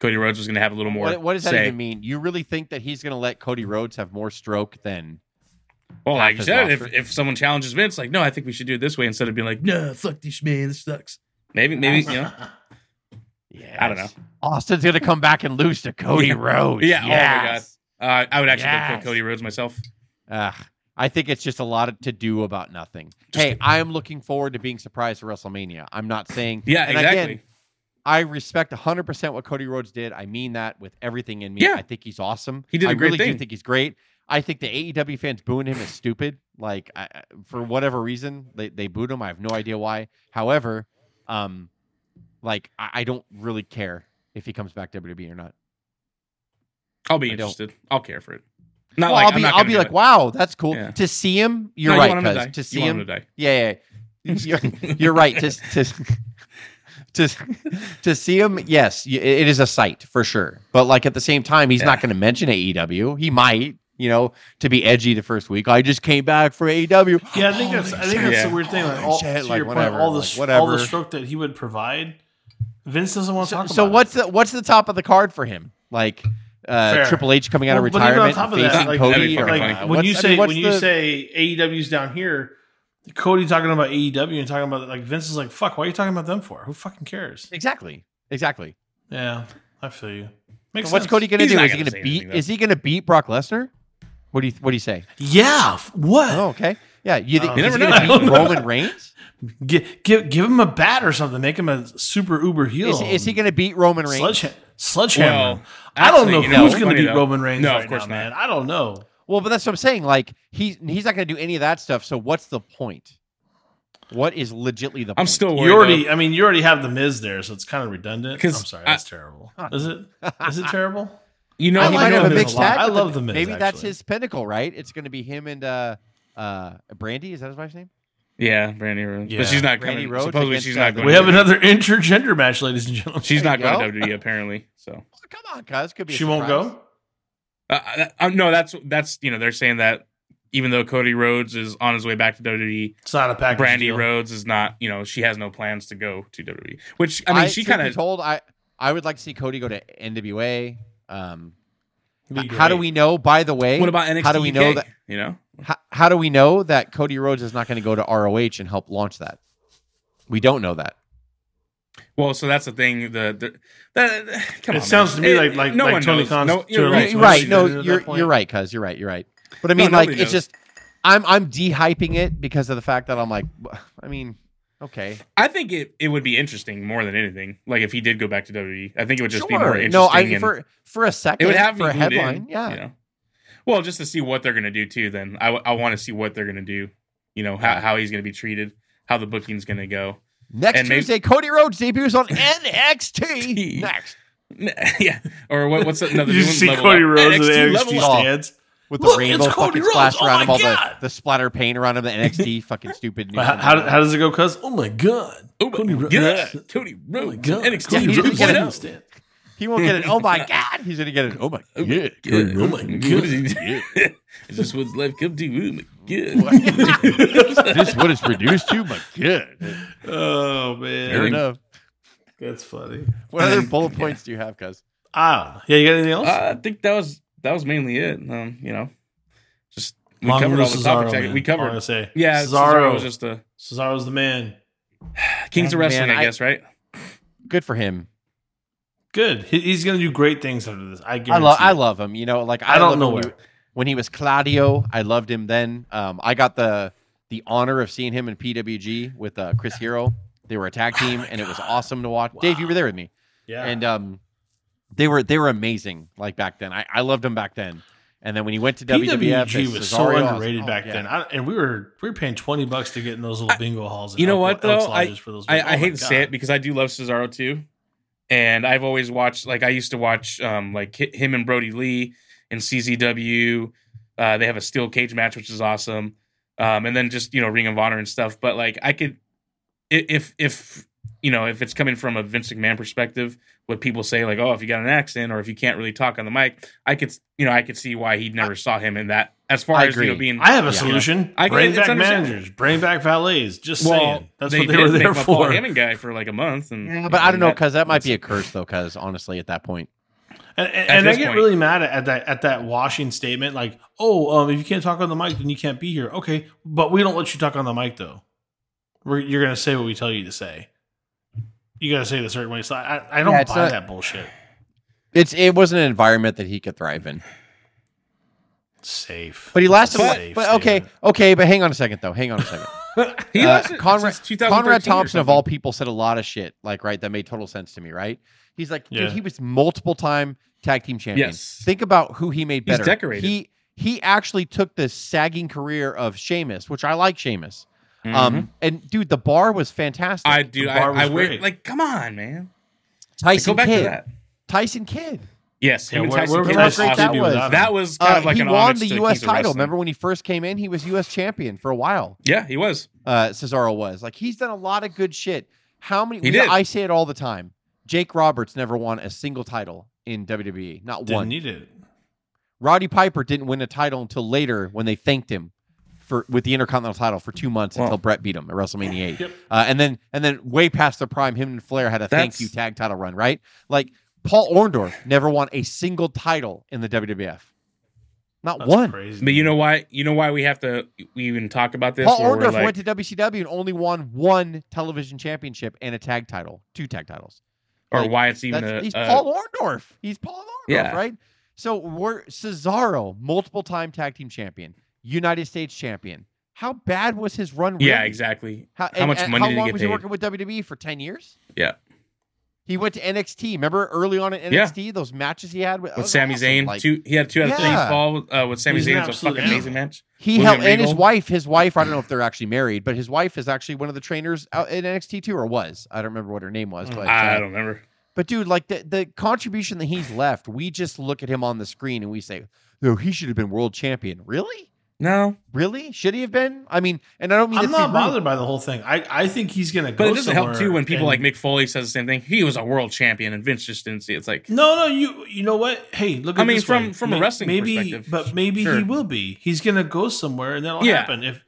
cody rhodes was going to have a little more What, what does that say. even mean? You really think that he's going to let Cody Rhodes have more stroke than? Well half like you said if, if someone challenges vince like no i think we should do it this way instead of being like no fuck this man this sucks maybe maybe you know Yeah, I don't know. Austin's going to come back and lose to Cody Yeah. Rhodes. Yeah, oh my Yes. uh, i would actually go Yes. put cody rhodes myself Ugh, I think it's just a lot to do about nothing. Just- hey, I am looking forward to being surprised at WrestleMania. I'm not saying. yeah and exactly Again, I respect 100% what Cody Rhodes did. I mean that with everything in me. Yeah. I think he's awesome. He did a I great really do think he's great. I think the AEW fans booing him is stupid. Like, I, for whatever reason, they, they booed him. I have no idea why. However, um, like, I, I don't really care if he comes back to WWE or not. i'll be I don't. interested i'll care for it not well, like I'll I'm be, not I'll be like, it. wow, that's cool. Yeah. To see him, you're No, you right, him to to see you him, to yeah, yeah, you're, you're right. To, to, to, to see him, yes, it is a sight for sure. But like at the same time, he's not going to mention AEW. He might, you know, to be edgy the first week. I just came back for AEW. Yeah, I think that's I think shit. that's Yeah. the weird thing. Like, all, shit, to like, your point, whatever, all the like, sh- all the stroke that he would provide, Vince doesn't want to So, talk so about. what's the what's the top of the card for him? Like uh, Fair. Triple H coming out Well, of but even on retirement, top of facing that, like, Cody. or, like when what's- you I say mean, when you the- say AEW's down here, Cody talking about AEW and talking about like Vince is like, fuck, why are you talking about them for? Who fucking cares? exactly, exactly. Yeah, I feel you. Makes So what's. Cody going to He's do? Is he gonna going to beat? anything. Is he going to beat Brock Lesnar? What do you What do you say? Yeah, what? Oh, okay. Yeah, you think Uh, You never going know. to beat Roman Reigns? Give, give give him a bat or something. Make him a super uber heel. Is, is he going to beat Roman Reigns? Sledgehammer? Sledgehammer. Well, I don't know you know, who's it's going to funny beat though. Roman Reigns No, right of course now, not. man. I don't know. Well, but that's what I'm saying. Like he's he's not going to do any of that stuff. So what's the point? What is legitly the? I'm point? still worried. You already, though. I mean, you already have the Miz there, so it's kind of redundant. I'm sorry, I- that's terrible. Is it? Is it terrible? You know, I I like might have the a Miz mixed a tag. I love the Miz, Maybe that's his pinnacle, right? It's going to be him and uh uh Brandi. Is that his wife's name? yeah, Brandi Rhodes, Yeah. but she's not Brandi coming. Rhodes supposedly, she's uh, not going. We to have another intergender match, ladies and gentlemen. She's not There you going to WWE apparently. So Oh, come on, guys. Could be. a She won't go. uh, uh, uh, no, that's that's you know they're saying that even though Cody Rhodes is on his way back to WWE, It's not a package. Brandi deal. Rhodes is not. You know, she has no plans to go to WWE. Which I mean, she kind of. told. I I would like to see Cody go to NWA. Um, how do we know? By the way, What about NXT? How do we know that? You know, How, how do we know that Cody Rhodes is not going to go to ROH and help launch that? We don't know that. well, so that's the thing. The, the that come It on, sounds man. to me It- like- like- no like Tony knows. Khan's No, you're a right. Right. right? No, you're you're right, cuz you're right. You're right. But I No, mean, like, nobody it's knows. just I'm I'm de-hyping it because of the fact that I'm like, I mean, okay, I think it, it would be interesting more than anything. Like if he did go back to WWE, I think it would just be more Sure. interesting. No, I and for for a second, it would have for a glued in, headline, yeah. You know? Well, just to see what they're gonna do too. Then I, I want to see what they're gonna do. You know how, how he's gonna be treated, how the booking's gonna go. Next and maybe- Tuesday, Cody Rhodes debuts on NXT. Next. yeah, or what, what's another You new see Level Cody Up. Rhodes with NXT NXT level up. Oh. Up. stands. with Look, the it's rainbow Cody fucking Rhodes. splash Oh around my him, all the, God. the splatter paint around him, the NXT fucking stupid. How, how, how does it go, cuz? Oh my god. Oh my Cody Rhodes. god, Cody Oh my Rhodes, god. NXT Cody Yeah, he's Rhodes get it. he won't get it. Oh my god, he's gonna get it. Oh my god. Good. Oh my god. Oh Is this what's life come to? Oh my god. Is this what it's reduced to? My god. Oh man. Fair enough. That's funny. What other bullet points do you have, cuz? I don't know. Yeah, you got anything else? I think that was that was mainly it. Um, you know, just we Long covered all the Cesaro, topics. Man. We All I'm covered. gonna say. Yeah, Cesaro Cesaro. was just a Cesaro's the man. Kings of Man, Wrestling, I I- guess, right? Good for him. Good. He, he's gonna do great things after this. I I guarantee. love I love him. You know, like I, I don't know when he, where. when he was Claudio. I loved him then. Um, I got the the honor of seeing him in PWG with uh, Chris Hero. They were a tag team, and it was awesome to watch. Dave, you were there with me, Yeah. and um, They were they were amazing like back then. I, I loved them back then. And then when he went to WWF, PWG as was so Cesaro, I was underrated oh, back yeah. then, I, and we were we were paying twenty bucks to get in those little bingo halls. You know what though? I I, I oh hate to say it because I do love Cesaro too, and I've always watched like I used to watch um like him and Brodie Lee in CZW. Uh, they have a steel cage match, which is awesome, um, and then just you know Ring of Honor and stuff. But like I could, if if you know if it's coming from a Vince McMahon perspective, what people say like oh if you got an accent or if you can't really talk on the mic, I could you know I could see why he never saw him in that as far I as you know being I have a Yeah. solution. I- bring back managers, bring back valets. Just well saying, that's they what they did were make there my Paul for. Heyman guy for like a month and Yeah, but I don't know because that might be a curse though. Because honestly, at that point, And, and, and I get point. really mad at, at that at that washing statement, like, "Oh, um, if you can't talk on the mic, then you can't be here." Okay, but we don't let you talk on the mic though. We're, you're gonna say what we tell you to say. You gotta say it a certain way. So I, I don't Yeah, buy not- that bullshit. it's it wasn't an environment that he could thrive in. Safe, But he lasted. That's a what- safe but okay, okay, but hang on a second though. Hang on a second. He Uh, lasted Conrad- since Conrad Thompson of all people said a lot of shit, like right, that made total sense to me, right? He's like, Yeah. dude, he was multiple time tag team champion. Yes. Think about who he made He's better. decorated. He he actually took the sagging career of Sheamus, which I like Sheamus. Mhm. Um, and dude, the bar was fantastic. I do. I, bar I was wait. Like, come on, man. Like, Tyson go back Kidd. to that. Tyson Kidd. Yes, Yeah, him and Tyson Kidd was Tyson awesome. Kidd do without him? That was kind Uh, of like he an won the U.S. Title. Wrestling. Remember when he first came in? He was U.S. champion for a while. Yeah, he was. uh, Cesaro was. Like he's done a lot of good shit. How many? He we- did. I say it all the time. Jake Roberts never won a single title in WWE. Not didn't one. need it. Roddy Piper didn't win a title until later when they thanked him for with the Intercontinental title for two months Well- until Bret beat him at WrestleMania eight. Yep. Uh, and then and then way past their prime, him and Flair had a thank you tag title run. Right? Like Paul Orndorff never won a single title in the WWF. Not That's one. crazy. But you know why? You know why we have to we even talk about this? Paul Orndorff like- went to WCW and only won one television championship and a tag title, two tag titles. or like, why it's even a, he's a- Paul Orndorff. He's Paul Orndorff, Yeah. right? So we're Cesaro, multiple time tag team champion, United States champion. How bad was his run? yeah, exactly. How, How much money how did he long was paid? he working with WWE for ten years? Yeah. He went to NXT. Remember early on in Yeah. NXT, those matches he had with, With Sami awesome. Zayn, Like, two he had two out of three Yeah. fall uh, with Sami Zayn. It's a fucking amazing match. He William helped, and his wife, his wife, I don't know if they're actually married, but his wife is actually one of the trainers out in NXT too, or was. I don't remember what her name was, but I uh, don't remember. But dude, like the the contribution that he's left, we just look at him on the screen and we say, "No, he should have been world champion." Really? No, Really? Should he have been? I mean, and I don't mean I'm not be rude. bothered by the whole thing. I, I think he's gonna go. but it doesn't help too when people and- like Mick Foley says the same thing. He was a world champion, and Vince just didn't see it. It's like No, no, you you know what? Hey, look. I at mean, this from- way. from a wrestling maybe, perspective, but maybe he will be. He's gonna go somewhere, and that'll Yeah. happen. If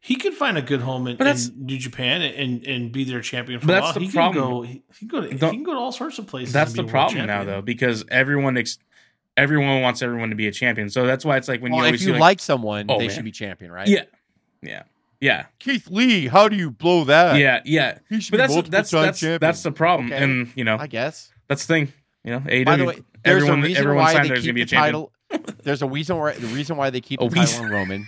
he could find a good home in, in New Japan and and be their champion for But a that's while, the he problem. can go. He, he can go. To, he can go to all sorts of places. that's and the be a world problem now, though, because everyone ex- everyone wants everyone to be a champion. So that's why it's like when Well, you if you like, like, someone, Oh, they man. should be champion, right? yeah, yeah, yeah, Keith Lee, how do you blow that? yeah, yeah. He should But be that's that's that's champion. that's the problem, Okay. and you know I guess. that's the thing. You know, AEW, By the way, there's everyone a reason everyone why they keep the a title. There's a reason why the reason why they keep the title on Roman.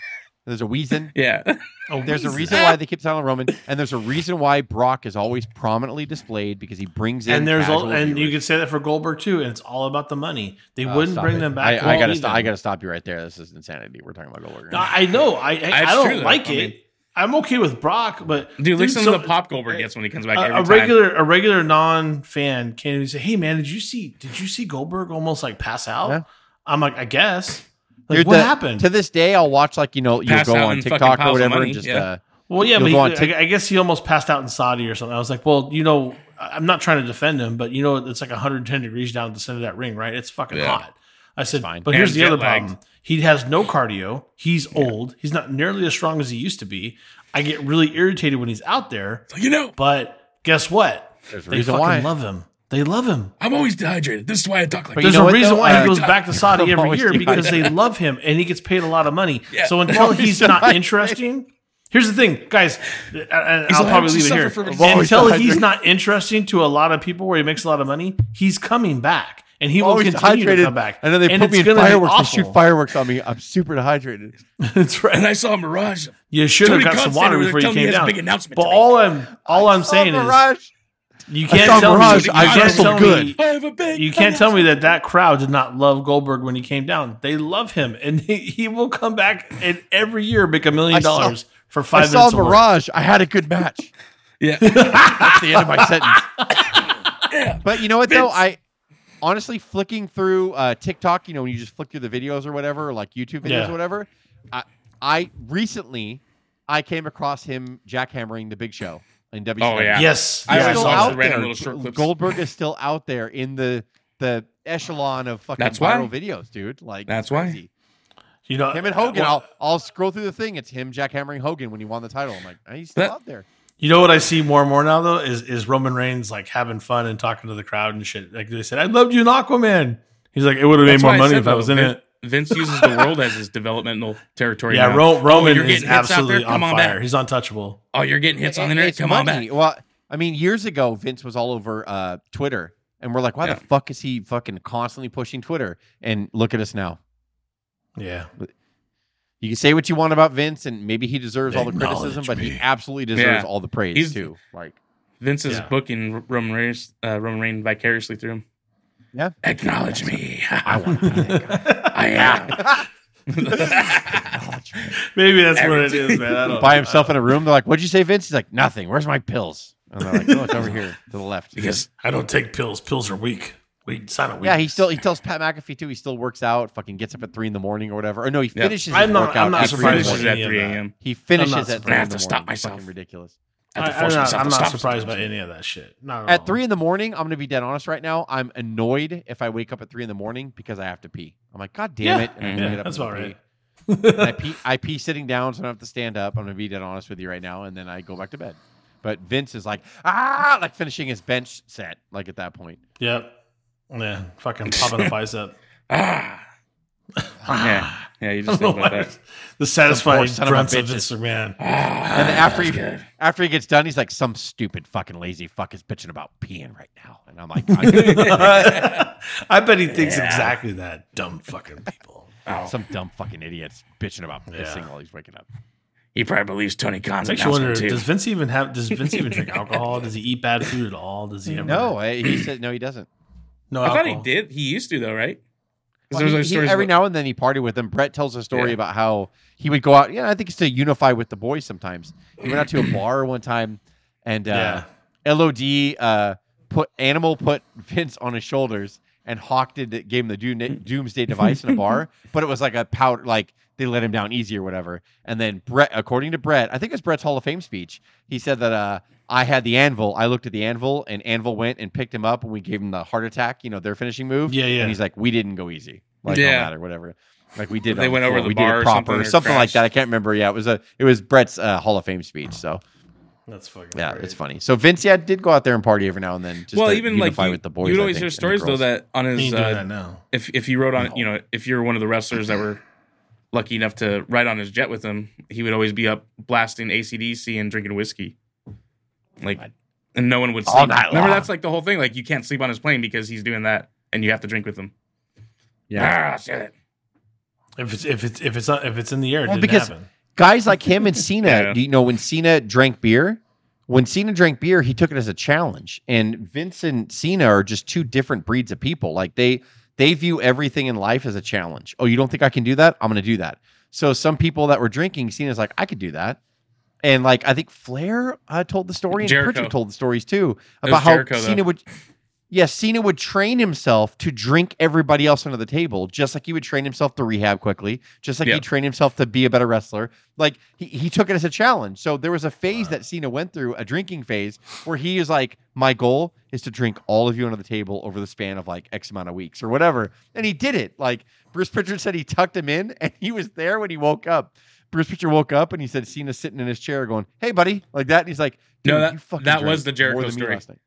There's a reason. Yeah, Oh, There's a reason. reason why they keep the title on Roman, and there's a reason why Brock is always prominently displayed because he brings in And there's all, casual and you viewers. could say that for Goldberg too. And it's all about the money. They Uh, wouldn't bring it. them back. I, I gotta stop. I gotta stop you right there. This is insanity. We're talking about Goldberg. No, I know. I I, I don't true, though. like I it. mean- I'm okay with Brock, but dude, listen so- to the pop Goldberg gets when he comes back a, every a time. regular a regular non fan can't even say, "Hey man, did you see did you see Goldberg almost like pass out?" Yeah. I'm like, I guess. Like, Dude, what the- happened? To this day, I'll watch like you know you'll go on TikTok or whatever and just yeah. uh, well, yeah, but he- Tik- I, I guess he almost passed out in Saudi or something. I was like, well, you know, I- I'm not trying to defend him, but you know, it's like 110 degrees down at the center of that ring, right? It's fucking Yeah. hot. I said, fine. but here's the other lagged. problem. He has no cardio. He's old. He's not nearly as strong as he used to be. I get really irritated when he's out there. So, you know, But guess what? there's a They reason fucking why. love him. They love him. I'm always dehydrated. This is why I talk like But There's you know a reason though? why Uh, he goes back to Saudi every year because they love him and he gets paid a lot of money. Yeah. So until he's not interesting, here's the thing, guys. and I'll probably leave it here. from I'm Until he's not interesting to a lot of people where he makes a lot of money, he's coming back and he will always continue to dehydrated, come back. and then they put it's me in gonna be fireworks. They awful. shoot fireworks on me. I'm super dehydrated. That's right. And I saw Mirage. You should have Tony got Khan some water before you telling me came he down. big announcement But all I'm all I'm saying is Mirage. You can't saw tell Mirage, me. I you wrestled good. me- I have a big. You can't tell me that that crowd did not love Goldberg when he came down. They love him, and he, he will come back and every year make a million dollars for I five saw minutes. Mirage. I had a good match. Yeah. That's the end of my sentence. yeah. But you know what though? I honestly flicking through uh, TikTok, you know, when you just flick through the videos or whatever, or like YouTube videos Yeah. or whatever. I, I recently I came across him jackhammering the Big Show in WCW. Oh, yeah. Yes, I He's yeah, always still saw saw the out there. little short clips. Goldberg is still out there in the the echelon of fucking That's why. viral videos, dude. Like That's it's why. crazy. You know, Him and Hogan. well, I'll I'll scroll through the thing. It's him jackhammering Hogan when he won the title. I'm like, "Oh, he's still That- out there. You know what I see more and more now though is is Roman Reigns like having fun and talking to the crowd and shit. Like they said, I loved you in Aquaman. He's like, it would have made more money said, if I was in Vin- it. Vince uses the world as his developmental territory. Yeah, now. Ro- Roman you're is getting hits out there? absolutely on Come on fire. back. He's untouchable. Oh, you're getting hits on the internet. it's Come on money. back. Well, I mean, years ago, Vince was all over uh, Twitter, and we're like, why Yeah. the fuck is he fucking constantly pushing Twitter? And look at us now. Yeah. You can say what you want about Vince, and maybe he deserves all the criticism, Acknowledge but he absolutely deserves Yeah. all the praise He's- too. Like, Vince is Yeah. booking Roman Reigns, uh, Roman Reigns vicariously through him. Yeah. Acknowledge me. I want to be that I am. guy. Maybe that's what it is, man. I don't By know. himself in a room, they're like, "What'd you say, Vince?" He's like, "Nothing. Where's my pills?" And they're like, "Oh, it's over here to the left." because I don't take pills. Pills are weak. We sign a weak. yeah, he still he tells Pat McAfee too. He still works out. Fucking gets up at three in the morning or whatever. Or no, he Yeah. finishes I'm his not- workout I'm not at three surprised finishes at 3 a.m. He finishes not at surprised. three I in have the to morning. stop myself. Fucking ridiculous. I I, have to I'm force not, I'm not surprised by any of that shit. Not At all. three in the morning, I'm gonna be dead honest right now. I'm annoyed if I wake up at three in the morning because I have to pee. I'm like, God damn Yeah. it! And I get Yeah, up that's and about pee. right. And I pee, I pee sitting down, so I don't have to stand up. I'm gonna be dead honest with you right now, and then I go back to bed. But Vince is like, ah, like finishing his bench set, like at that point. Yep. Yeah. Fucking popping a bicep. Ah. yeah. Yeah, you just think know about that. The satisfying son of a grunts of bitches. Vince McMahon. Ah, And after he good. after he gets done, he's like, some stupid fucking lazy fuck is bitching about peeing right now, and I'm like, I- I bet he thinks Yeah. exactly that. Dumb fucking people. Oh, some dumb fucking idiots bitching about Yeah. while he's waking up. he probably believes Tony Khan's Makes you wonder: announcement too. Does Vince even have? Does Vince even drink alcohol? Does he eat bad food at all? Does he? Ever, No, I- he said no, he doesn't. no. I thought he did. He used to though, right? Well, he- he- every about- now and then he partied with them. Bret tells a story Yeah. about how he would go out. Yeah, I think it's to unify with the boys. Sometimes he went out to a bar one time, and uh, LOD uh, put Animal put Vince on his shoulders, and Hawk did the- gave him the doom, Doomsday device in a bar, but it was like a powder, like they let him down easy or whatever. And then Bret, according to Bret, I think it's Bret's Hall of Fame speech. He said that uh, I had the anvil. I looked at the anvil, and Anvil went and picked him up, and we gave him the Hart Attack. You know, their finishing move. Yeah, yeah. And he's like, we didn't go easy, like Yeah. that or whatever. Like we did. They on went over floor. the we bar did it proper, something or something like that. I can't remember. Yeah, it was a it was Bret's uh, Hall of Fame speech. So That's fucking. yeah, great. it's funny. So Vince, yeah, did go out there and party every now and then. Just well, to even like unify you, with the boys. you would I always think, hear stories though that on his ain't doing uh, that now. if if you rode on No. you know if you're one of the wrestlers that were lucky enough to ride on his jet with him, he would always be up blasting ACDC and drinking whiskey, like, and no one would All sleep. night Remember, long. that's like the whole thing. Like, you can't sleep on his plane because he's doing that, and you have to drink with him. Yeah. Ah, shit. If it's if it's if it's not, if it's in the air, it Well, didn't because- happen. Guys like him and Cena, Yeah. do you know when Cena drank beer? When Cena drank beer, he took it as a challenge. And Vince and Cena are just two different breeds of people. Like they they view everything in life as a challenge. Oh, you don't think I can do that? I'm going to do that. So some people that were drinking, Cena's like, I could do that. And like I think Flair uh, told the story, and Jericho. Pritchard told the stories too about how Jericho, though. Cena would. Yes, Cena would train himself to drink everybody else under the table, just like he would train himself to rehab quickly, just like Yep. he trained himself to be a better wrestler. Like he, he took it as a challenge. So there was a phase that Cena went through, a drinking phase, where he is like, My goal is to drink all of you under the table over the span of like X amount of weeks or whatever. And he did it. Like Bruce Pritchard said he tucked him in and he was there when he woke up. Bruce Pritchard woke up and he said Cena's sitting in his chair going, Hey buddy, like that. And he's like, No, "Dude, that- you fucking that was the Jericho more than me story. last night."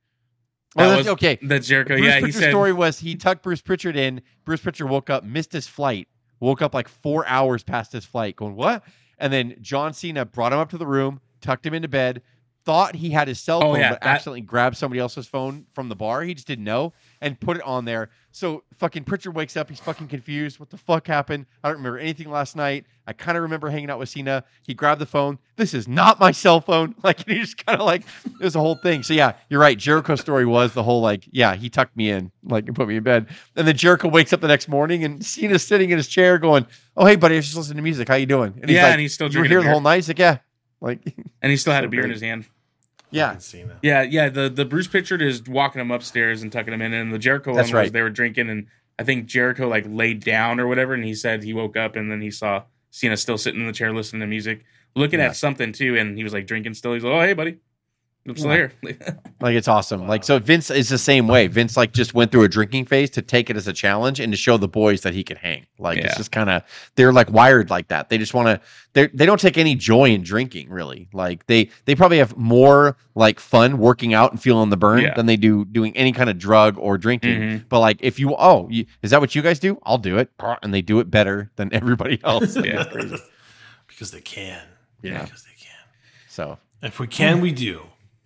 Oh, that Oh, that's was- okay. That's Jericho. Bruce yeah, he said. story was he tucked Bruce Pritchard in. Bruce Pritchard woke up, missed his flight, woke up like four hours past his flight, going, What? And then John Cena brought him up to the room, tucked him into bed, thought he had his cell Oh, phone, yeah, but that- accidentally grabbed somebody else's phone from the bar. He just didn't know and put it on there. So fucking Pritchard wakes up. He's fucking confused. What the fuck happened? I don't remember anything last night. I kind of remember hanging out with Cena. He grabbed the phone. This is not my cell phone. Like he just kind of like it was a whole thing. So yeah, you're right. Jericho's story was the whole like yeah he tucked me in like and put me in bed. And then Jericho wakes up the next morning and Cena's sitting in his chair going, "Oh hey buddy, I was just listening to music. How you doing?" And he's yeah, like, and he's still "You were here the whole night." He's like, "Yeah." Like and he still had a beer in his hand. Yeah. Cena. Yeah, yeah. The the Bruce Pritchard is walking him upstairs and tucking him in, and the Jericho That's one was they were drinking, and I think Jericho like laid down or whatever, and he said he woke up and then he saw Cena still sitting in the chair listening to music, looking Yeah. at something too, and he was like drinking still. He's like, "Oh hey, buddy, I'm still Yeah. here." Like it's awesome. Like so Vince is the same way. Vince like just went through a drinking phase to take it as a challenge and to show the boys that he could hang. Like Yeah. it's just kind of they're like wired like that. They just want to they they don't take any joy in drinking really. Like they they probably have more like fun working out and feeling the burn Yeah. than they do doing any kind of drug or drinking. Mhm. But like if you oh, you, is that what you guys do? I'll do it. And they do it better than everybody else. Yeah. because they can. Yeah. Because they can. So If we can, we do.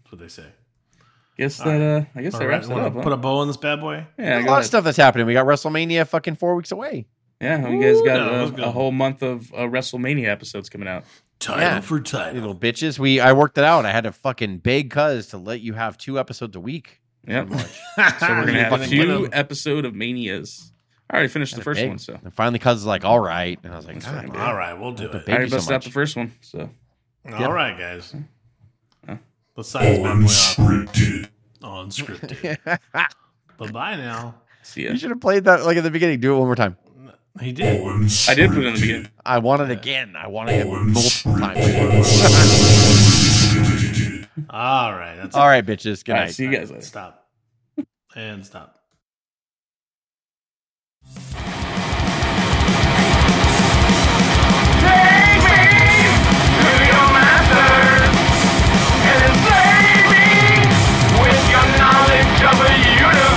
That's what they say. I guess that. Uh, I guess All that right, wraps it wanna up. huh? put a bow on this bad boy. yeah, a lot it. of stuff that's happening. We got WrestleMania fucking four weeks away. Yeah, you guys got Ooh, a, a whole month of uh, WrestleMania episodes coming out. Title Yeah. for title. little bitches. We I worked it out. I had to fucking beg cuz to let you have two episodes a week. Yep. pretty much. So we're gonna have Fucking two episode of Manias. I already finished the first beg. one, so And finally, cuz is like, "All right," and I was like, That's God, fine. damn. All right, we'll do it. they- I already you so out the first one. So All right, guys. Besides unscripted. Unscripted. bye bye now. See ya. You should have played that like at the beginning. Do it one more time. He did. I did put it in the beginning. I want it again. I want it multiple times. All right. That's All it. right, bitches. Good All night. See you guys later. Stop. And stop. the universe.